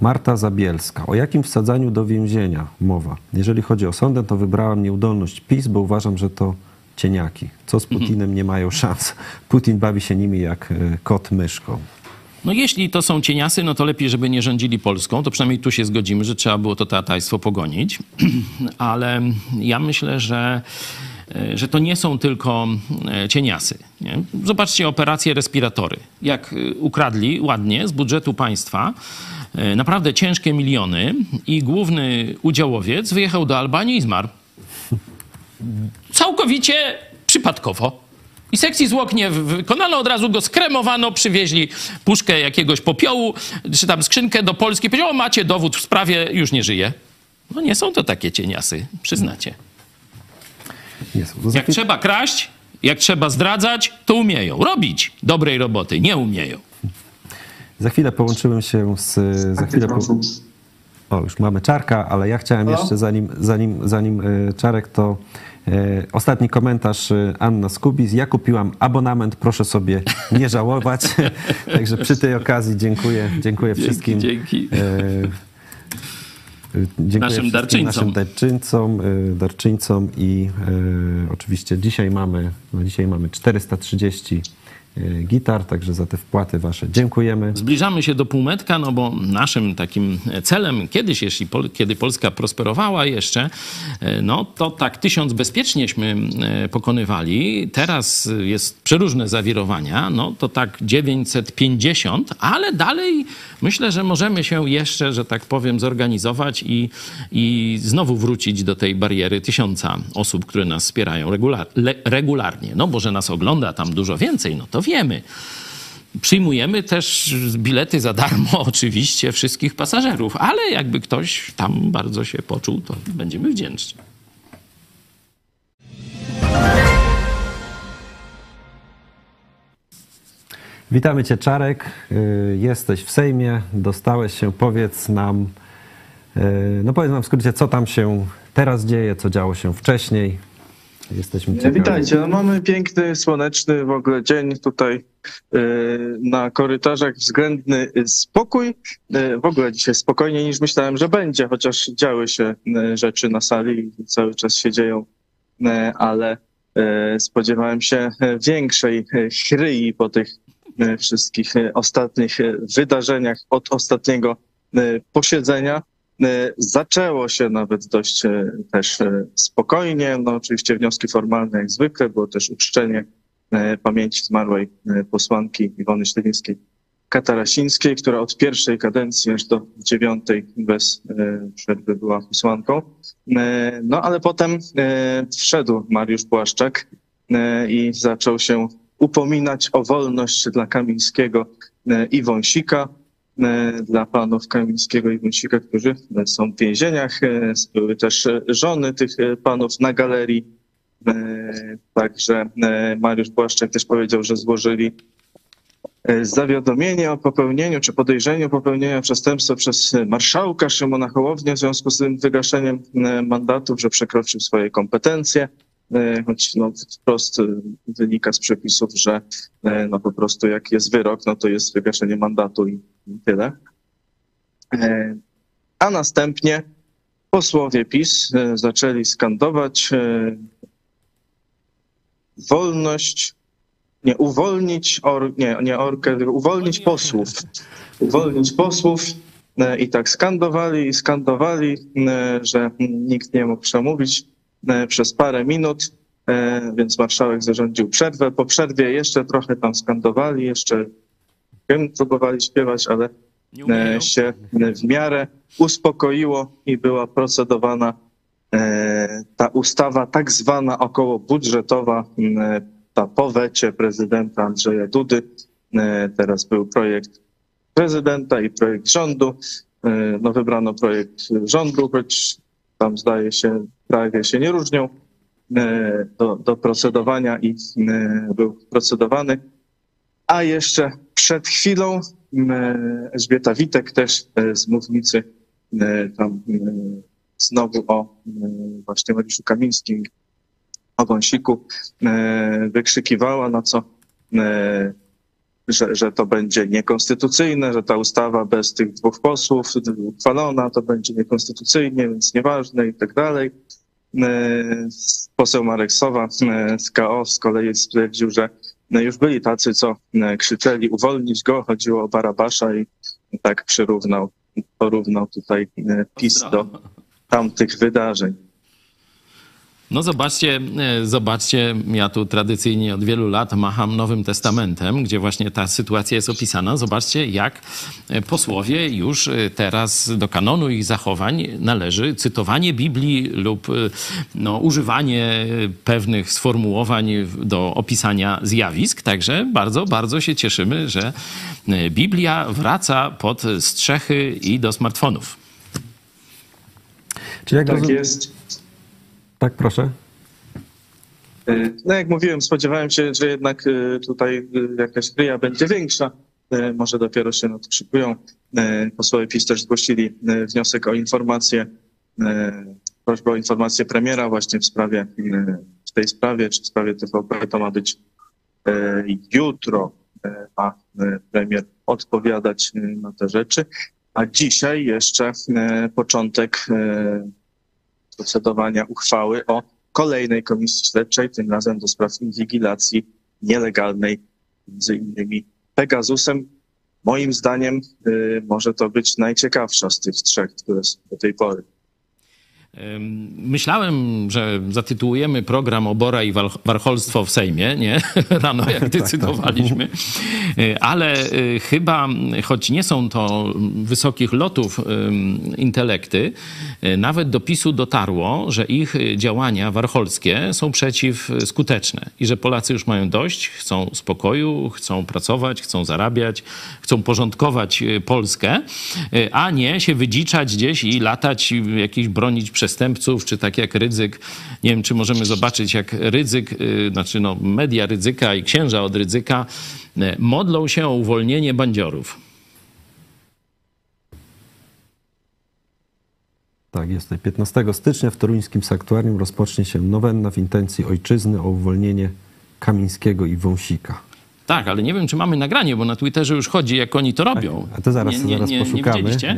Marta Zabielska. O jakim wsadzaniu do więzienia mowa? Jeżeli chodzi o sądę, to wybrałam nieudolność PiS, bo uważam, że to cieniaki. Co z Putinem nie mają szans. Putin bawi się nimi jak e, kot myszką. No jeśli to są cieniasy, no to lepiej, żeby nie rządzili Polską. To przynajmniej tu się zgodzimy, że trzeba było to tatajstwo pogonić. Ale ja myślę, że, e, że to nie są tylko e, cieniasy. Nie? Zobaczcie operację respiratory. Jak e, ukradli ładnie z budżetu państwa naprawdę ciężkie miliony i główny udziałowiec wyjechał do Albanii i zmarł. Całkowicie przypadkowo. I sekcji zwłok nie wy- wykonano, od razu go skremowano, przywieźli puszkę jakiegoś popiołu, czy tam skrzynkę do Polski. Powiedział, o macie dowód w sprawie, już nie żyje. No nie są to takie cieniasy, przyznacie. Nie są. To za Jak trzeba kraść, jak trzeba zdradzać, to umieją. Robić dobrej roboty, nie umieją. Za chwilę połączyłem się z. Za chwilę po... O, już mamy Czarka, ale ja chciałem jeszcze, zanim, zanim, zanim e, Czarek, to ostatni komentarz e, Anna Skubis. Ja kupiłam abonament, proszę sobie nie żałować. Także przy tej okazji dziękuję, dziękuję wszystkim. dzięki. E, e, Dziękuję Naszym darczyńcom. naszym darczyńcom, e, darczyńcom i e, oczywiście dzisiaj mamy, no dzisiaj mamy 430 e, gitar, także za te wpłaty wasze dziękujemy. Zbliżamy się do półmetka, no bo naszym takim celem kiedyś, jeśli Pol- kiedy Polska prosperowała jeszcze, e, no to tak tysiąc bezpiecznieśmy e, pokonywali. Teraz jest przeróżne zawirowania, no to tak 950, ale dalej myślę, że możemy się jeszcze, że tak powiem, zorganizować i, i znowu wrócić do tej bariery tysiąca osób, które nas wspierają regular, regularnie. No bo że nas ogląda tam dużo więcej, no to wiemy. Przyjmujemy też bilety za darmo, oczywiście, wszystkich pasażerów, ale jakby ktoś tam bardzo się poczuł, to będziemy wdzięczni. Witamy Cię, Czarek. Y, Jesteś w Sejmie, dostałeś się. Powiedz nam, y, no powiedz nam w skrócie, co tam się teraz dzieje, co działo się wcześniej. Jesteśmy ciekawi. Witajcie, no mamy piękny, słoneczny w ogóle dzień tutaj y, na korytarzach, względny y, spokój. Y, W ogóle dzisiaj spokojniej niż myślałem, że będzie, chociaż działy się rzeczy na sali i cały czas się dzieją, ale spodziewałem się większej chryi po tych wszystkich ostatnich wydarzeniach od ostatniego posiedzenia. E, Zaczęło się nawet dość e, też e, spokojnie. No oczywiście wnioski formalne jak zwykle, było też uczczenie pamięci zmarłej posłanki Iwony Ślewińskiej Katarasińskiej, która od pierwszej kadencji aż do dziewiątej bez przerwy była posłanką. No ale potem wszedł Mariusz Błaszczak i zaczął się upominać o wolność dla Kamińskiego i Wąsika dla panów Kamińskiego i Wąsika, którzy e, są w więzieniach. E, Były też e, żony tych e, panów na galerii. E, Także e, Mariusz Błaszczak też powiedział, że złożyli e, zawiadomienie o popełnieniu czy podejrzeniu popełnienia przestępstwa przez e, marszałka Szymona Hołownię w związku z tym wygaszeniem e, mandatów, że przekroczył swoje kompetencje. E, Choć no, wprost e, wynika z przepisów, że e, no, po prostu jak jest wyrok, no to jest wygaszenie mandatu i tyle. A następnie posłowie PiS zaczęli skandować wolność, nie, uwolnić, or, nie, nie orkę, uwolnić posłów. Uwolnić posłów i tak skandowali i skandowali, że nikt nie mógł przemówić przez parę minut, e, więc marszałek zarządził przerwę. Po przerwie jeszcze trochę tam skandowali, jeszcze hymn próbowali śpiewać, ale e, się w miarę uspokoiło i była procedowana e, ta ustawa tak zwana około budżetowa, e, ta po wecie prezydenta Andrzeja Dudy. E, Teraz był projekt prezydenta i projekt rządu. E, No wybrano projekt rządu, choć tam zdaje się, prawie się nie różnią e, do, do procedowania i e, był procedowany. A jeszcze przed chwilą Elżbieta Witek też e, z mównicy tam znowu o właśnie Mariuszu Kamińskim, o Wąsiku wykrzykiwała, na co że, że to będzie niekonstytucyjne, że ta ustawa bez tych dwóch posłów uchwalona to będzie niekonstytucyjnie, więc nieważne i tak dalej. E, Poseł Marek Sowa e, z KO z kolei stwierdził, że no, już byli tacy, co e, krzyczeli uwolnić go, chodziło o Barabasza i tak przyrównał, porównał tutaj e, PiS do tamtych wydarzeń. No zobaczcie, e, zobaczcie, ja tu tradycyjnie od wielu lat macham Nowym Testamentem, gdzie właśnie ta sytuacja jest opisana. Zobaczcie, jak e, posłowie już e, teraz do kanonu ich zachowań należy cytowanie Biblii lub no, używanie pewnych sformułowań do opisania zjawisk. Także bardzo, bardzo się cieszymy, że Biblia wraca pod strzechy i do smartfonów. Czy jak Tak rozum- jest. Tak, proszę. E, No jak mówiłem, spodziewałem się, że jednak e, tutaj e, jakaś ryja będzie większa. Może dopiero się na to szykują. E, Posłowie PiS też zgłosili wniosek o informację, prośbę o informację premiera właśnie w sprawie, w tej sprawie, czy w sprawie TVP. To ma być jutro, ma premier odpowiadać na te rzeczy. A dzisiaj jeszcze początek procedowania uchwały o kolejnej komisji śledczej, tym razem do spraw inwigilacji nielegalnej, między innymi Pegasusem. Moim zdaniem y, może to być najciekawsza z tych trzech, które są do tej pory. Myślałem, że zatytułujemy program Obora i Warcholstwo w Sejmie, nie? Rano, jak decydowaliśmy. Y, Ale y, chyba, choć nie są to wysokich lotów intelekty, y, nawet do PiSu dotarło, że ich działania warcholskie są przeciwskuteczne i że Polacy już mają dość, chcą spokoju, chcą pracować, chcą zarabiać, chcą porządkować Polskę, a nie się wydziczać gdzieś i latać, jakiś bronić przestępców, czy tak jak Rydzyk. Nie wiem, czy możemy zobaczyć, jak Rydzyk, y, znaczy no, media Rydzyka i księża od Rydzyka y, modlą się o uwolnienie bandziorów. Tak, jest tutaj. 15 stycznia w toruńskim sanktuarium rozpocznie się nowenna w intencji ojczyzny o uwolnienie Kamińskiego i Wąsika. Tak, ale nie wiem, czy mamy nagranie, bo na Twitterze już chodzi, jak oni to robią. A to zaraz, nie, nie, zaraz nie, poszukamy. Nie widzieliście?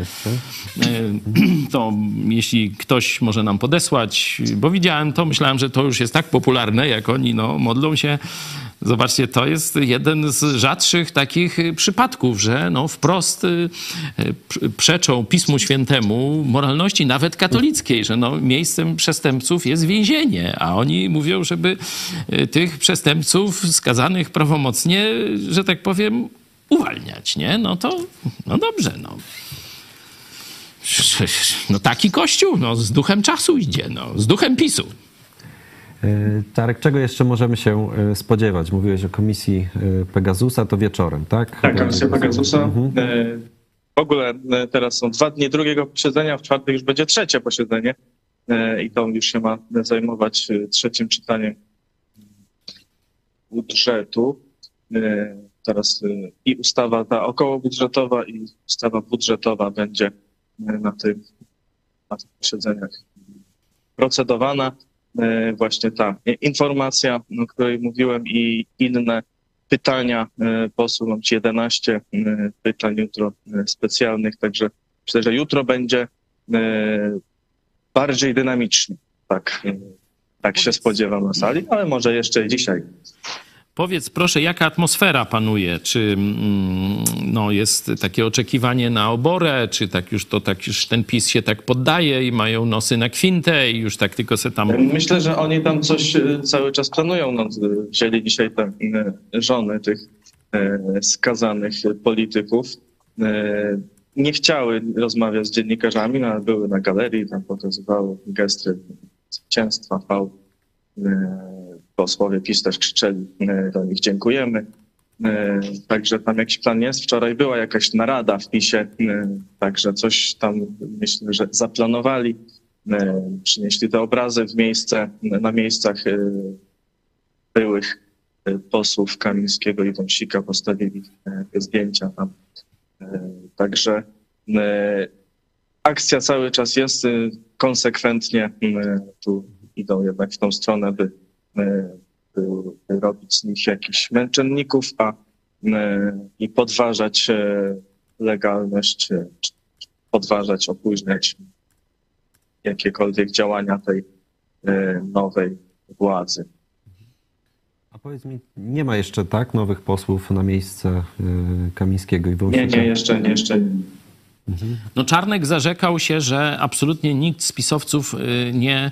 E, to jeśli ktoś może nam podesłać, bo widziałem to, myślałem, że to już jest tak popularne, jak oni no, modlą się. Zobaczcie, to jest jeden z rzadszych takich y, przypadków, że no, wprost y, y, pr- przeczą Pismu Świętemu moralności, nawet katolickiej, że no, miejscem przestępców jest więzienie, a oni mówią, żeby tych przestępców skazanych prawomocnie, że tak powiem, uwalniać, nie? No to, no dobrze, no. No taki kościół, no z duchem czasu idzie, no, z duchem PiSu. E, Czarek, czego jeszcze możemy się e, spodziewać? Mówiłeś o komisji e, Pegasusa, to wieczorem, tak? Tak, komisja Pegasusa. E, W ogóle teraz są dwa dni drugiego posiedzenia, w czwartek już będzie trzecie posiedzenie i to już się ma zajmować trzecim czytaniem budżetu. Teraz i ustawa ta okołobudżetowa i ustawa budżetowa będzie na, tym, na tych posiedzeniach procedowana. E, Właśnie ta informacja, o której mówiłem i inne pytania e, posłów. Mam ci 11 e, pytań jutro specjalnych, także myślę, że jutro będzie bardziej dynamicznie. Tak, tak się spodziewam na sali, ale może jeszcze dzisiaj. Powiedz proszę, jaka atmosfera panuje? Czy mm, no, jest takie oczekiwanie na oborę, czy tak już to tak już ten PiS się tak poddaje i mają nosy na kwintę i już tak tylko se tam... Myślę, że oni tam coś e, cały czas planują. No, wzięli dzisiaj te e, żony tych skazanych polityków. Nie chciały rozmawiać z dziennikarzami, no, były na galerii, tam pokazywały gesty zwycięstwa, V. E, Posłowie PiS też krzyczeli e, do nich dziękujemy. E, Także tam jakiś plan jest. Wczoraj była jakaś narada w PiSie, e, także coś tam myślę, że zaplanowali. E, Przynieśli te obrazy w miejsce, na miejscach e, byłych e, posłów Kamińskiego i Wąsika, postawili e, te zdjęcia tam. E, Także e, akcja cały czas jest, e, konsekwentnie e, tu idą jednak w tą stronę, by, e, by robić z nich jakichś męczenników, a e, i podważać e, legalność, czy podważać, opóźniać jakiekolwiek działania tej nowej władzy. A powiedz mi, nie ma jeszcze tak nowych posłów na miejsce Kamińskiego i Nie, Wąsika? nie, jeszcze nie, jeszcze nie. No Czarnek zarzekał się, że absolutnie nikt z pisowców nie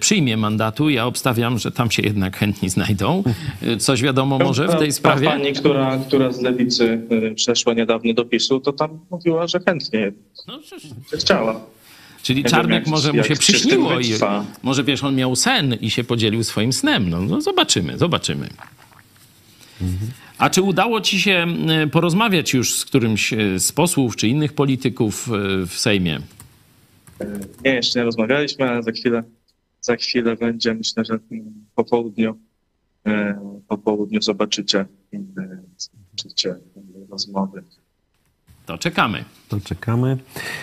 przyjmie mandatu. Ja obstawiam, że tam się jednak chętni znajdą. Y, Coś wiadomo może w Ta- tej ta sprawie? Pani, która, która z lewicy y, przeszła niedawno do PiSu, to tam mówiła, że chętnie No, chciała. czyli Czarnek może mu jak się przyśniło i może wiesz, on miał sen i się podzielił swoim snem. No, no zobaczymy, zobaczymy. A czy udało ci się porozmawiać już z którymś z posłów czy innych polityków w Sejmie? Nie, jeszcze nie rozmawialiśmy, ale za chwilę, za chwilę będzie, myślę, że po południu, e, po południu zobaczycie, e, zobaczycie rozmowy. To czekamy. To czekamy.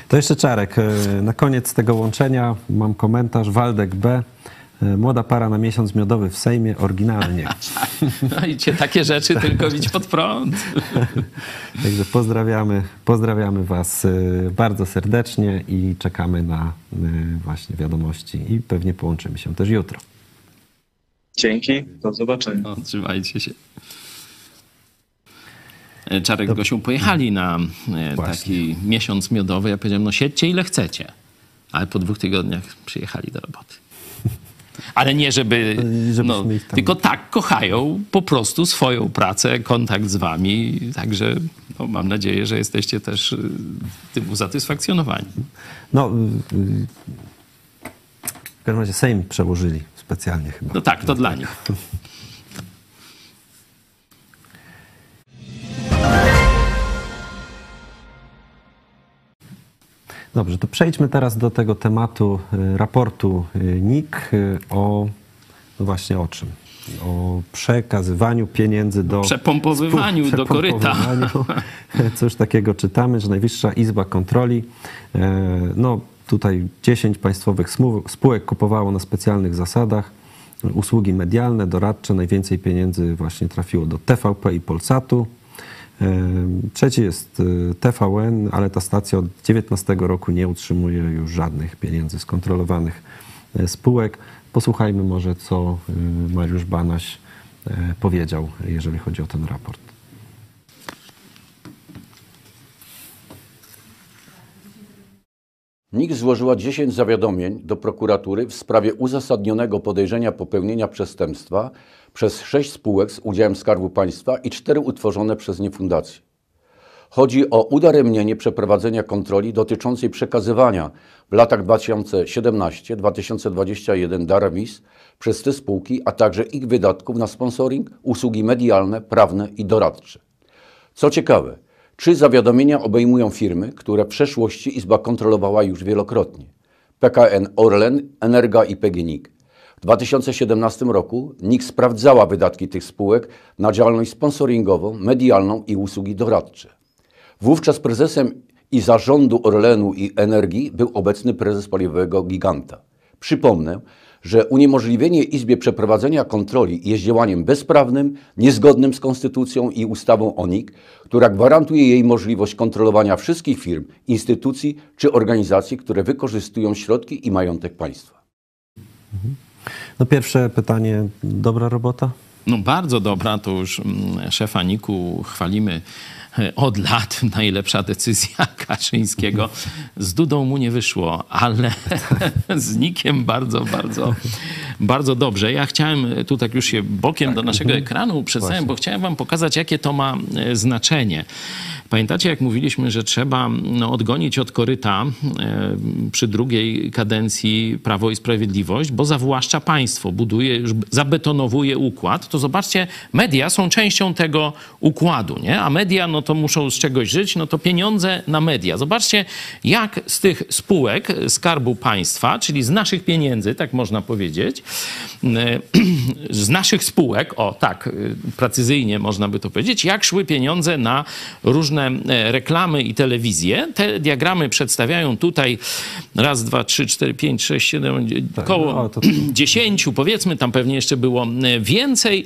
To jeszcze Czarek. y, Na koniec tego łączenia mam komentarz. Waldek B. y, Młoda para na miesiąc miodowy w Sejmie, oryginalnie. No i cię takie rzeczy tylko widź pod prąd. Także pozdrawiamy, pozdrawiamy Was y, bardzo serdecznie i czekamy na y, właśnie wiadomości i pewnie połączymy się też jutro. Dzięki, do zobaczenia. No, trzymajcie się. E, Czarek z Gosią pojechali na e, Właśnie. taki miesiąc miodowy. Ja powiedziałem, no siedźcie ile chcecie. Ale po dwóch tygodniach przyjechali do roboty. Ale nie, żeby. No, Tylko tak kochają po prostu swoją pracę, kontakt z wami. Także no, mam nadzieję, że jesteście też y, tym usatysfakcjonowani. No, y, y, w każdym razie Sejm przełożyli specjalnie chyba. No tak, to dla nich. Dobrze, to przejdźmy teraz do tego tematu y, raportu y, NIK y, o, no właśnie o czym? O przekazywaniu pieniędzy do... Przepompowywaniu spół- do koryta. przepompowywaniu. Coś takiego czytamy, że Najwyższa Izba Kontroli, e, no tutaj 10 państwowych spółek kupowało na specjalnych zasadach usługi medialne, doradcze. Najwięcej pieniędzy właśnie trafiło do TVP i Polsatu. Trzeci jest e, TVN, ale ta stacja od 19 roku nie utrzymuje już żadnych pieniędzy z kontrolowanych e, spółek. Posłuchajmy może, co e, Mariusz Banaś powiedział, jeżeli chodzi o ten raport. NIK złożyła 10 zawiadomień do prokuratury w sprawie uzasadnionego podejrzenia popełnienia przestępstwa przez 6 spółek z udziałem Skarbu Państwa i 4 utworzone przez nie fundacje. Chodzi o udaremnienie przeprowadzenia kontroli dotyczącej przekazywania w latach 2017-2021 darowizn przez te spółki, a także ich wydatków na sponsoring, usługi medialne, prawne i doradcze. Co ciekawe, trzy zawiadomienia obejmują firmy, które w przeszłości Izba kontrolowała już wielokrotnie. PKN Orlen, Energa i PGNiG. W 2017 roku NIK sprawdzała wydatki tych spółek na działalność sponsoringową, medialną i usługi doradcze. Wówczas prezesem i zarządu Orlenu i Energii był obecny prezes paliwowego giganta. Przypomnę, że uniemożliwienie Izbie przeprowadzenia kontroli jest działaniem bezprawnym, niezgodnym z konstytucją i ustawą o NIK, która gwarantuje jej możliwość kontrolowania wszystkich firm, instytucji czy organizacji, które wykorzystują środki i majątek państwa. No pierwsze pytanie, dobra robota? No bardzo dobra, to już mm, szefa Niku chwalimy od lat. Najlepsza decyzja Kaczyńskiego. Z Dudą mu nie wyszło, ale z Nikiem bardzo, bardzo, bardzo dobrze. Ja chciałem tu tak już się bokiem do naszego ekranu przedstawić, bo chciałem wam pokazać, jakie to ma e, znaczenie. Pamiętacie, jak mówiliśmy, że trzeba no, odgonić od koryta e, przy drugiej kadencji Prawo i Sprawiedliwość, bo zawłaszcza państwo, buduje, już zabetonowuje układ, to zobaczcie, media są częścią tego układu, nie? A media, no to muszą z czegoś żyć, no to pieniądze na media. Zobaczcie, jak z tych spółek Skarbu Państwa, czyli z naszych pieniędzy, tak można powiedzieć, e, z naszych spółek, o tak, e, precyzyjnie można by to powiedzieć, jak szły pieniądze na różne e, reklamy i telewizje. Te diagramy przedstawiają tutaj raz, dwa, trzy, cztery, pięć, sześć, siedem, około no, to- dziesięciu, powiedzmy, tam pewnie jeszcze było więcej.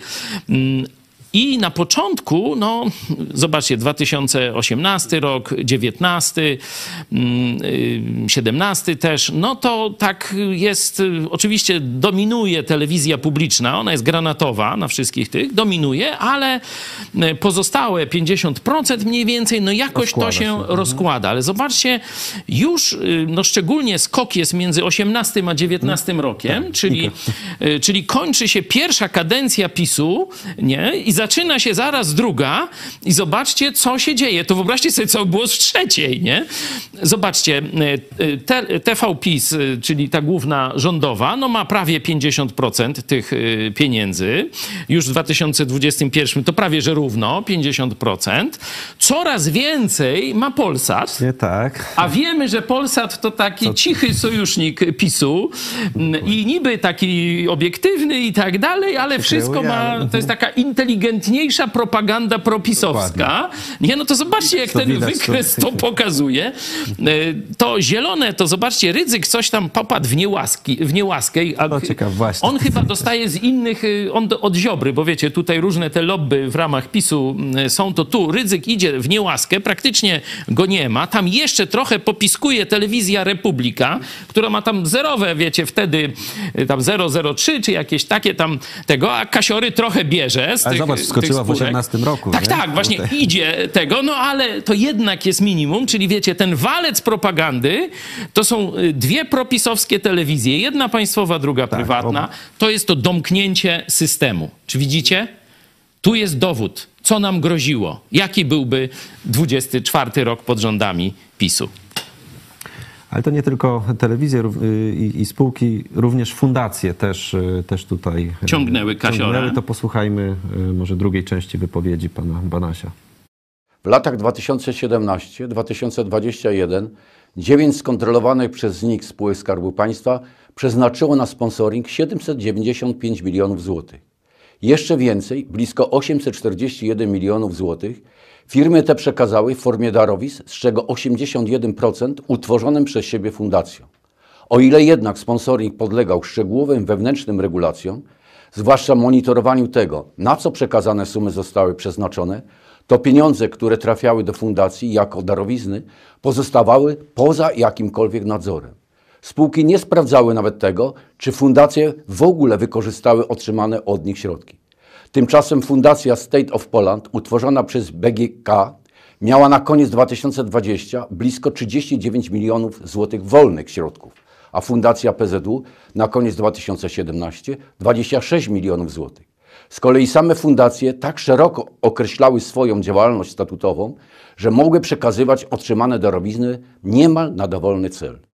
Mm, I na początku, no zobaczcie, 2018 rok, 19, 17 też, no to tak jest, y, oczywiście dominuje telewizja publiczna, ona jest granatowa na wszystkich tych, dominuje, ale y, pozostałe 50% mniej więcej, no jakoś Rozkłada to się, się. Mhm. rozkłada. Ale zobaczcie, już y, no szczególnie skok jest między 18 a 19 Mhm. rokiem, czyli, y, czyli kończy się pierwsza kadencja PiSu, nie? I zaczyna się zaraz druga i zobaczcie, co się dzieje. To wyobraźcie sobie, co było w trzeciej, nie? Zobaczcie, y, T- TV PiS, y, czyli ta główna rządowa, no ma prawie 50% tych pieniędzy. Już w 2021 to prawie, że równo, 50%. Coraz więcej ma Polsat. Nie tak. A wiemy, że Polsat to taki cichy sojusznik PiSu mm, i niby taki obiektywny i tak dalej, ale wszystko ma, to jest taka inteligentniejsza propaganda propisowska. Nie, no to zobaczcie, jak To ten widać, wykres to- pokazuje. E, To zielone, to zobaczcie, Rydzyk coś tam popadł w, niełaski, w niełaskę. a ciekaw, właśnie. On chyba dostaje z innych, y, on do, od Ziobry, bo wiecie, tutaj różne te lobby w ramach PiSu y, są, to tu Rydzyk idzie w niełaskę, praktycznie go nie ma. Tam jeszcze trochę popiskuje telewizja Republika, która ma tam zerowe, wiecie, wtedy y, tam 003 czy jakieś takie tam tego, a Kasiory trochę bierze z Ale tych zobacz, tych skoczyła w spórek. 18 roku, Tak, nie? tak, właśnie Tutaj. idzie tego, no ale to jednak jest minimum, czyli wiecie, ten walec propagandy to są y, dwie propisowskie telewizje, jedna państwowa, druga Tak, prywatna. To jest to domknięcie systemu. Czy widzicie? Tu jest dowód, co nam groziło. Jaki byłby 24 rok pod rządami PiSu? Ale to nie tylko telewizje y, i, i spółki, również fundacje też, y, też tutaj y, Ciągnęły kasiorę. ciągnęły. To posłuchajmy może drugiej części wypowiedzi pana Banasia. W latach 2017-2021 dziewięć skontrolowanych przez NIK spółek Skarbu Państwa przeznaczyło na sponsoring 795 milionów złotych. Jeszcze więcej, blisko 841 milionów złotych, firmy te przekazały w formie darowizn, z czego 81% utworzonym przez siebie fundacjom. O ile jednak sponsoring podlegał szczegółowym wewnętrznym regulacjom, zwłaszcza monitorowaniu tego, na co przekazane sumy zostały przeznaczone, to pieniądze, które trafiały do fundacji jako darowizny, pozostawały poza jakimkolwiek nadzorem. Spółki nie sprawdzały nawet tego, czy fundacje w ogóle wykorzystały otrzymane od nich środki. Tymczasem Fundacja State of Poland, utworzona przez BGK, miała na koniec 2020 blisko 39 milionów złotych wolnych środków, a Fundacja PZU na koniec 2017 26 milionów złotych. Z kolei same fundacje tak szeroko określały swoją działalność statutową, że mogły przekazywać otrzymane darowizny niemal na dowolny cel.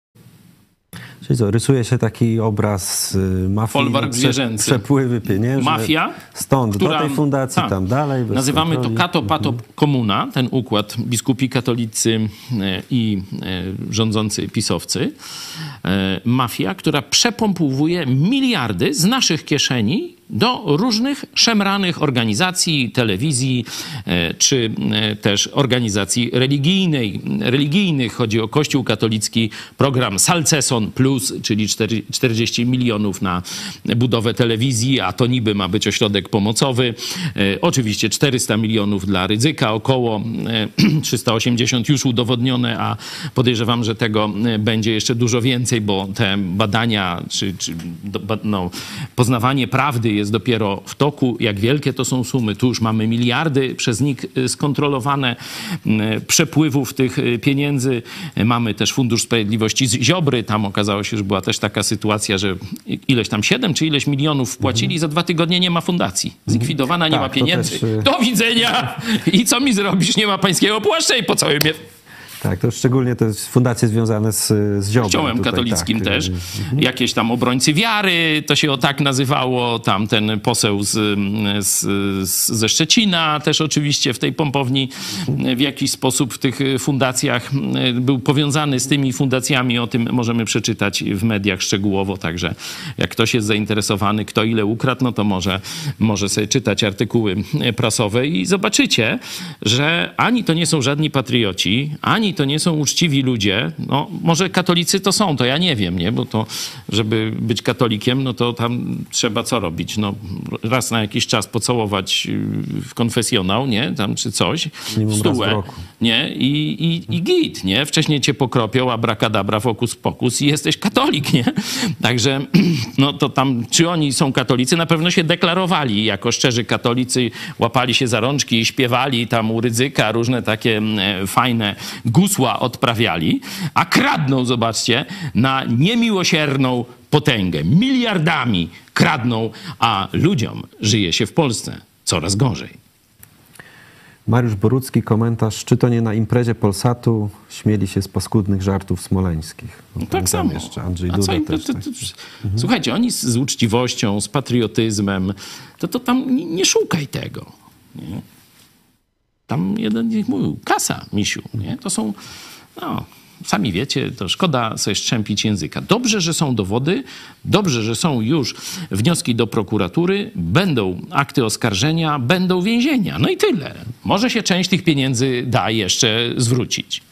Czyli co, rysuje się taki obraz y, mafii, Folwark prze- zwierzęcy. przepływy pieniężne. Mafia, Stąd która- do tej fundacji, tak. tam dalej. Nazywamy to kontroli. kato pato komuna, ten układ biskupi katolicy e, i e, rządzący pisowcy. Mafia, która przepompowuje miliardy z naszych kieszeni do różnych szemranych organizacji, telewizji e, czy e, też organizacji religijnej, religijnych. Chodzi o Kościół katolicki, program Salceson Plus, czyli 4 40 milionów na budowę telewizji, a to niby ma być ośrodek pomocowy. E, Oczywiście 400 milionów dla Rydzyka, około e, 380 już udowodnione, a podejrzewam, że tego będzie jeszcze dużo więcej, bo te badania, czy, czy no, poznawanie prawdy jest dopiero w toku. Jak wielkie to są sumy? Tu już mamy miliardy przez NIK y, skontrolowane y, przepływów tych y, pieniędzy. Mamy też Fundusz Sprawiedliwości z Ziobry. Tam okazało się, że była też taka sytuacja, że ileś tam 7 czy ileś milionów wpłacili, za dwa tygodnie nie ma fundacji. Zlikwidowana, nie Tak, ma pieniędzy. też, Do widzenia! I co mi zrobisz? Nie ma pańskiego płaszcza i po całym. Tak, to szczególnie te fundacje związane z, z Ziobrem. Kościołem tutaj, katolickim tak. też. Jakieś tam obrońcy wiary, to się o tak nazywało. Tam ten poseł z, z, z, ze Szczecina też oczywiście w tej pompowni w jakiś sposób w tych fundacjach był powiązany z tymi fundacjami. O tym możemy przeczytać w mediach szczegółowo. Także jak ktoś jest zainteresowany, kto ile ukradł, no to może, może sobie czytać artykuły prasowe i zobaczycie, że ani to nie są żadni patrioci, ani to nie są uczciwi ludzie. No, może katolicy to są, to ja nie wiem, nie? Bo to, żeby być katolikiem, no to tam trzeba co robić? No, raz na jakiś czas pocałować y, w konfesjonał, nie? Tam czy coś. W Stułę, nie? I, i, I git, nie? Wcześniej cię pokropią, abracadabra, fokus pokus i jesteś katolik, nie? Także, no to tam, czy oni są katolicy? Na pewno się deklarowali jako szczerzy katolicy, łapali się za rączki i śpiewali tam u Rydzyka, różne takie mm, fajne gusła odprawiali, a kradną, zobaczcie, na niemiłosierną potęgę. Miliardami kradną, a ludziom żyje się w Polsce coraz gorzej. Mariusz Borucki, komentarz, czy to nie na imprezie Polsatu śmieli się z paskudnych żartów smoleńskich? No, Tak samo. jeszcze, Andrzej A Duda im- to, też. to, tak. to, Słuchajcie, oni z, z uczciwością, z patriotyzmem, to, to tam nie, nie szukaj tego. Nie? Tam jeden z nich mówił, kasa, misiu. Nie? To są, no, sami wiecie, to szkoda sobie szczępić języka. Dobrze, że są dowody, dobrze, że są już wnioski do prokuratury, będą akty oskarżenia, będą więzienia. No i tyle. Może się część tych pieniędzy da jeszcze zwrócić.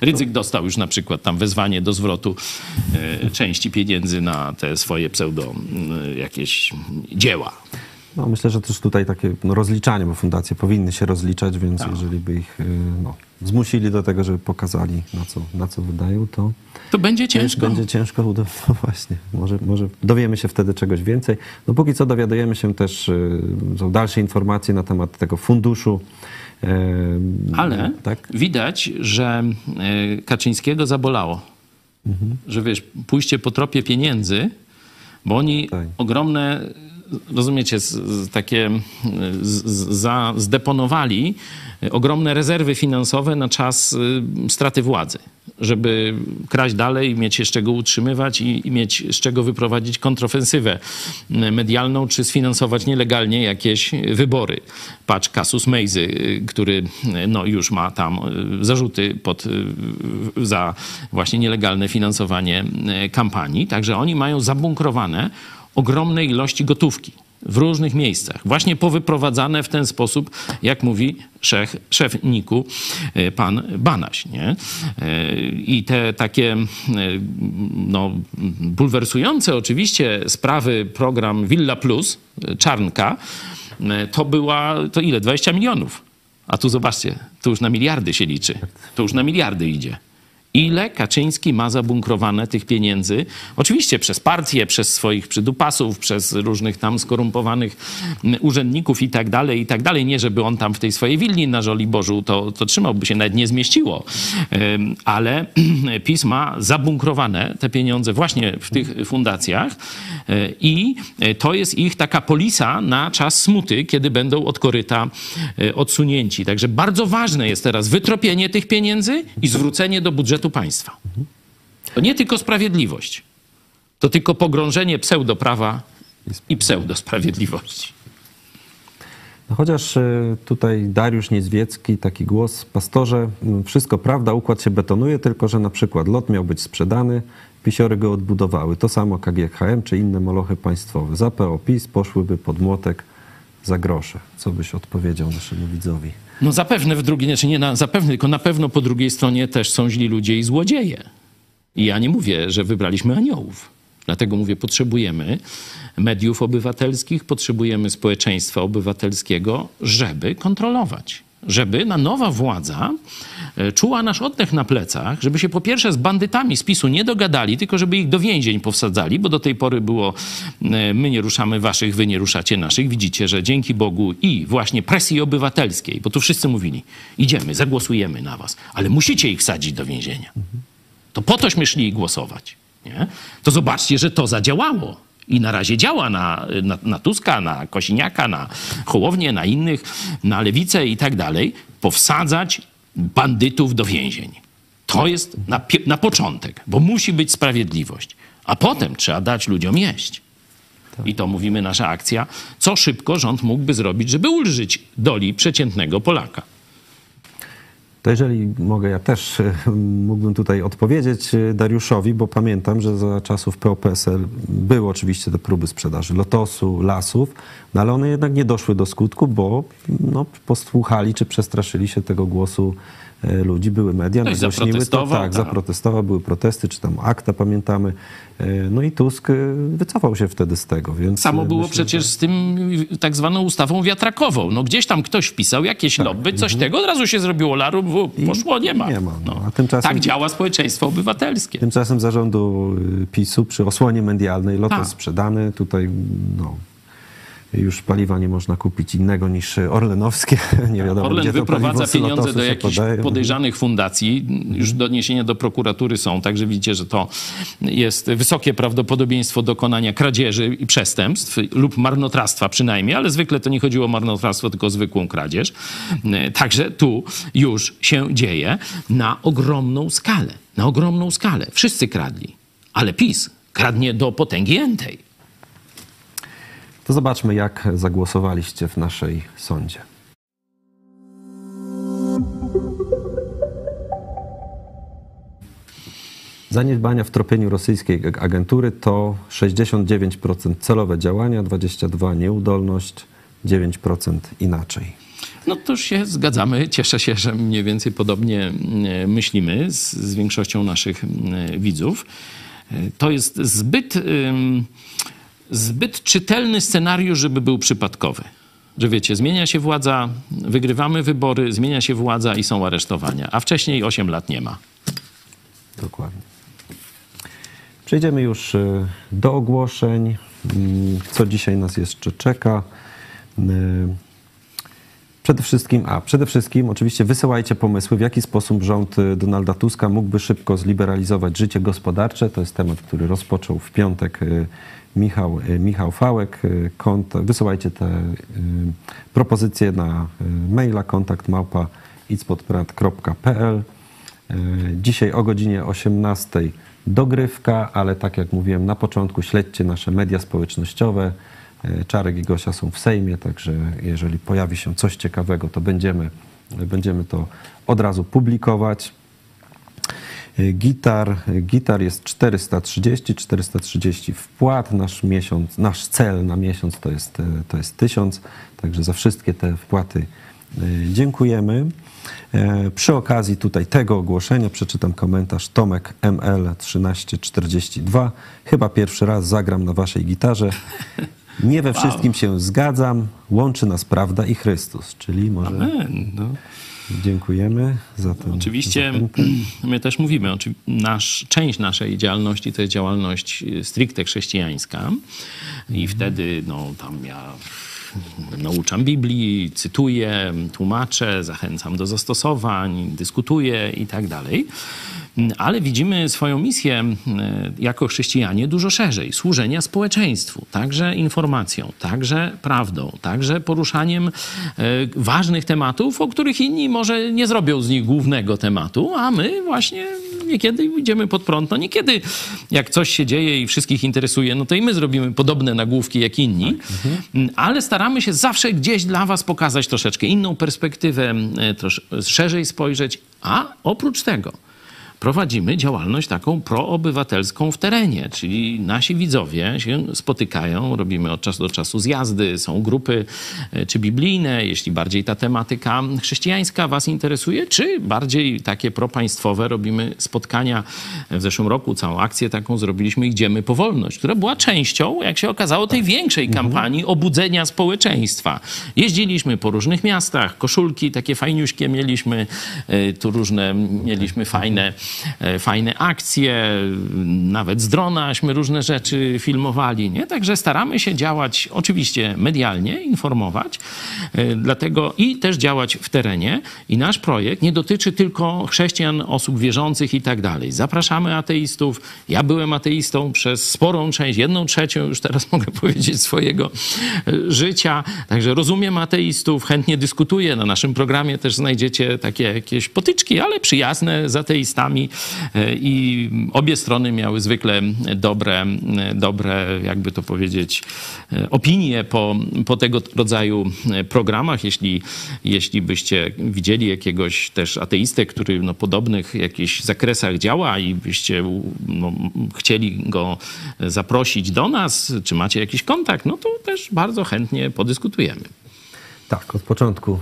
Rydzyk dostał już na przykład tam wezwanie do zwrotu e, części pieniędzy na te swoje pseudo jakieś dzieła. No, myślę, że też tutaj takie no, rozliczanie, bo fundacje powinny się rozliczać, więc Tak. jeżeli by ich y, no, zmusili do tego, żeby pokazali, na co, na co wydają, to To będzie ciężko. będzie ciężko. No właśnie, może, może dowiemy się wtedy czegoś więcej. No póki co dowiadujemy się też, y, są dalsze informacje na temat tego funduszu. y, Ale tak? widać, że e, Kaczyńskiego zabolało. Że wiesz, pójście po tropie pieniędzy, bo oni Tak. ogromne, rozumiecie, z, z takie z, z, za, zdeponowali ogromne rezerwy finansowe na czas y, straty władzy, żeby kraść dalej, mieć się z czego utrzymywać i, i mieć z czego wyprowadzić kontrofensywę medialną, czy sfinansować nielegalnie jakieś wybory. Patrz, Kasus Mejzy, który no, już ma tam y, zarzuty pod, y, za właśnie nielegalne finansowanie y, kampanii. Także oni mają zabunkrowane ogromne ilości gotówki w różnych miejscach, właśnie powyprowadzane w ten sposób, jak mówi szef, szef NIK-u, e, pan Banaś. Nie? E, I te takie e, no, bulwersujące oczywiście sprawy program Villa Plus, Czarnka, to była, to ile? 20 milionów. A tu zobaczcie, to już na miliardy się liczy. To już na miliardy idzie. Ile Kaczyński ma zabunkrowane tych pieniędzy? Oczywiście przez partię, przez swoich przydupasów, przez różnych tam skorumpowanych mm, urzędników i tak dalej, i tak dalej. Nie, żeby on tam w tej swojej willi na Żoliborzu to, to trzymałby się, nawet nie zmieściło. Ale PiS ma zabunkrowane te pieniądze właśnie w tych fundacjach y, i y, to jest ich taka polisa na czas smuty, kiedy będą od koryta y, odsunięci. Także bardzo ważne jest teraz wytropienie tych pieniędzy i zwrócenie do budżetu państwa. To nie tylko sprawiedliwość, to tylko pogrążenie pseudoprawa i pseudosprawiedliwości. No chociaż y, tutaj Dariusz Niezwiecki, taki głos, pastorze, mm, wszystko prawda, układ się betonuje, tylko że na przykład lot miał być sprzedany, pisiory go odbudowały. To samo KGHM czy inne molochy państwowe. Za PO PiS poszłyby pod młotek za grosze. Co byś odpowiedział naszemu widzowi? No zapewne w drugiej, znaczy nie na, zapewne, tylko na pewno po drugiej stronie też są źli ludzie i złodzieje. I ja nie mówię, że wybraliśmy aniołów. Dlatego mówię, potrzebujemy mediów obywatelskich, potrzebujemy społeczeństwa obywatelskiego, żeby kontrolować. Żeby na nowa władza czuła nasz oddech na plecach, żeby się po pierwsze z bandytami z PiSu nie dogadali, tylko żeby ich do więzień powsadzali, bo do tej pory było e, my nie ruszamy waszych, wy nie ruszacie naszych. Widzicie, że dzięki Bogu i właśnie presji obywatelskiej, bo tu wszyscy mówili, idziemy, zagłosujemy na was, ale musicie ich wsadzić do więzienia. To po tośmy szli głosować. Nie? To zobaczcie, że to zadziałało. I na razie działa na, na, na Tuska, na Kosiniaka, na Hołownię, na innych, na Lewicę i tak dalej. Powsadzać bandytów do więzień. To jest na, na początek, bo musi być sprawiedliwość. A potem trzeba dać ludziom jeść. I to mówimy nasza akcja, co szybko rząd mógłby zrobić, żeby ulżyć doli przeciętnego Polaka. To jeżeli mogę, ja też e, mógłbym tutaj odpowiedzieć e, Dariuszowi, bo pamiętam, że za czasów PO-PSL były oczywiście te próby sprzedaży Lotosu, lasów, no ale one jednak nie doszły do skutku, bo no, posłuchali czy przestraszyli się tego głosu ludzi, były media, Ktoś nagłośniły to, tak, tak. zaprotestował, były protesty, czy tam akta, pamiętamy. E, No i Tusk e, wycofał się wtedy z tego, więc... Samo e, było myślę, przecież z tym tak zwaną ustawą wiatrakową. No gdzieś tam ktoś wpisał jakieś lobby, coś tego, od razu się zrobiło larum, Tak. Poszło, nie ma. nie ma, no. A tymczasem- Tak działa społeczeństwo obywatelskie. Tymczasem zarządu y, PiSu przy osłonie medialnej Lotos Tak. sprzedany. Tutaj no, już paliwa nie można kupić innego niż orlenowskie. Nie wiadomo, Orlen gdzie to wyprowadza z pieniądze do jakichś podaje. podejrzanych fundacji. Już doniesienia do prokuratury są, także widzicie, że to jest wysokie prawdopodobieństwo dokonania kradzieży i przestępstw lub marnotrawstwa przynajmniej, ale zwykle to nie chodziło o marnotrawstwo, tylko o zwykłą kradzież. Także tu już się dzieje na ogromną skalę. Na ogromną skalę. Wszyscy kradli, ale PiS kradnie do potęgi entej. To zobaczmy, jak zagłosowaliście w naszej sądzie. Zaniedbania w tropieniu rosyjskiej agentury to 69% celowe działania, 22% nieudolność, 9% inaczej. No to już się zgadzamy. Cieszę się, że mniej więcej podobnie e, myślimy z, z większością naszych e, widzów. E, To jest zbyt, ym, zbyt czytelny scenariusz, żeby był przypadkowy. Że wiecie, zmienia się władza, wygrywamy wybory, zmienia się władza i są aresztowania, a wcześniej 8 lat nie ma. Dokładnie. Przejdziemy już y, do ogłoszeń. Mm, Co dzisiaj nas jeszcze czeka? Y, Przede wszystkim, a przede wszystkim oczywiście wysyłajcie pomysły, w jaki sposób rząd y, Donalda Tuska mógłby szybko zliberalizować życie gospodarcze. To jest temat, który rozpoczął w piątek Michał, y, Michał Fałek. Y, Kont, wysyłajcie te y, propozycje na maila kontakt małpa. E, Dzisiaj o godzinie 18 dogrywka, ale tak jak mówiłem na początku, śledźcie nasze media społecznościowe. E, Czarek i Gosia są w Sejmie, także jeżeli pojawi się coś ciekawego, to będziemy, będziemy to od razu publikować. E, Gitar, gitar jest 430, 430 wpłat. Nasz miesiąc, nasz cel na miesiąc to jest, e, to jest 1000, także za wszystkie te wpłaty e, dziękujemy. E, Przy okazji tutaj tego ogłoszenia przeczytam komentarz Tomek ML 1342. Chyba pierwszy raz zagram na waszej gitarze. Nie we wszystkim się zgadzam, łączy nas prawda i Chrystus, czyli może Amen, no. Dziękujemy za ten Oczywiście zachętę. my też mówimy, nasz, część naszej działalności to jest działalność y, stricte chrześcijańska i wtedy no, tam ja nauczam Biblii, cytuję, tłumaczę, zachęcam do zastosowań, dyskutuję i tak dalej. Ale widzimy swoją misję y, jako chrześcijanie dużo szerzej. Służenia społeczeństwu, także informacją, także prawdą, także poruszaniem y, ważnych tematów, o których inni może nie zrobią z nich głównego tematu, a my właśnie niekiedy idziemy pod prąd. No niekiedy jak coś się dzieje i wszystkich interesuje, no to i my zrobimy podobne nagłówki jak inni, ale staramy się zawsze gdzieś dla was pokazać troszeczkę inną perspektywę, y, trosz, szerzej spojrzeć, a oprócz tego prowadzimy działalność taką proobywatelską w terenie, czyli nasi widzowie się spotykają, robimy od czasu do czasu zjazdy, są grupy e, czy biblijne, jeśli bardziej ta tematyka chrześcijańska was interesuje, czy bardziej takie propaństwowe, robimy spotkania. W zeszłym roku całą akcję taką zrobiliśmy Idziemy po wolność, która była częścią, jak się okazało, tej większej kampanii obudzenia społeczeństwa. Jeździliśmy po różnych miastach, koszulki takie fajniuśkie mieliśmy, e, tu różne mieliśmy fajne fajne akcje, nawet z dronaśmy różne rzeczy filmowali, nie? Także staramy się działać oczywiście medialnie, informować, e, dlatego i też działać w terenie. I nasz projekt nie dotyczy tylko chrześcijan, osób wierzących i tak dalej. Zapraszamy ateistów. Ja byłem ateistą przez sporą część, jedną trzecią już teraz mogę powiedzieć swojego e, życia. Także rozumiem ateistów, chętnie dyskutuję. Na naszym programie też znajdziecie takie jakieś potyczki, ale przyjazne z ateistami E, i obie strony miały zwykle dobre, dobre jakby to powiedzieć, e, opinie po, po tego rodzaju e, programach. Jeśli, jeśli byście widzieli jakiegoś też ateistę, który no, podobnych jakichś zakresach działa i byście no, chcieli go zaprosić do nas, czy macie jakiś kontakt, no to też bardzo chętnie podyskutujemy. Tak, od początku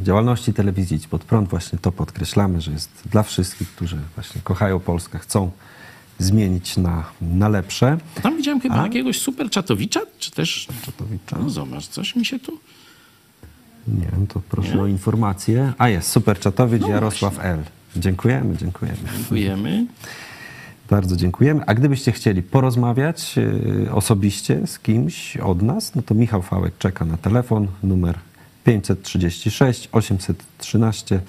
y, działalności telewizji Idź Pod Prąd właśnie to podkreślamy, że jest dla wszystkich, którzy właśnie kochają Polskę, chcą zmienić na, na lepsze. Tam widziałem chyba A? jakiegoś super czatowicza, czy też... Czatowicza? No zobacz, coś mi się tu... Nie wiem, to proszę o informację. A jest, super czatowiec No Jarosław L. Dziękujemy, dziękujemy. Dziękujemy. Bardzo dziękujemy. A gdybyście chcieli porozmawiać y, osobiście z kimś od nas, no to Michał Fałek czeka na telefon numer 536 813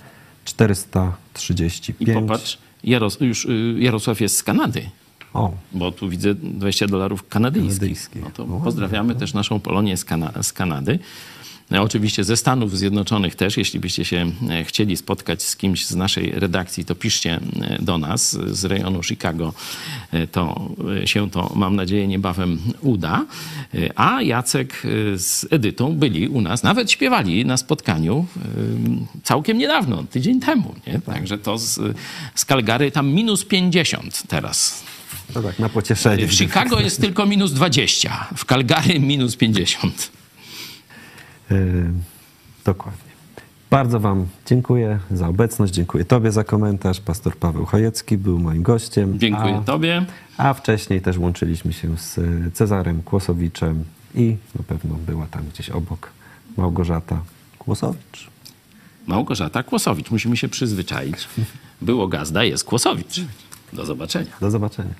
435. I popatrz, Jaros, już y, Jarosław jest z Kanady. O, Bo tu widzę 20 dolarów kanadyjskich. Kanadyjskich. No to No, pozdrawiamy też naszą Polonię z, Kana- z Kanady. E, Oczywiście ze Stanów Zjednoczonych też. Jeśli byście się e, chcieli spotkać z kimś z naszej redakcji, to piszcie e, do nas z rejonu Chicago. To się to, mam nadzieję, niebawem uda. A Jacek z Edytą byli u nas, nawet śpiewali na spotkaniu całkiem niedawno, tydzień temu. Nie? Także to z, z Calgary tam minus 50 teraz. to tak na pocieszenie. W Chicago jest tylko minus 20, w Calgary minus 50. Y, dokładnie. Bardzo Wam dziękuję za obecność, dziękuję Tobie za komentarz. Pastor Paweł Chojecki był moim gościem. Dziękuję a, Tobie. A wcześniej też łączyliśmy się z y, Cezarem Kłosowiczem i na pewno była tam gdzieś obok Małgorzata Kłosowicz. Małgorzata Kłosowicz. Musimy się przyzwyczaić. Było gazda, jest Kłosowicz. Do zobaczenia. Do zobaczenia.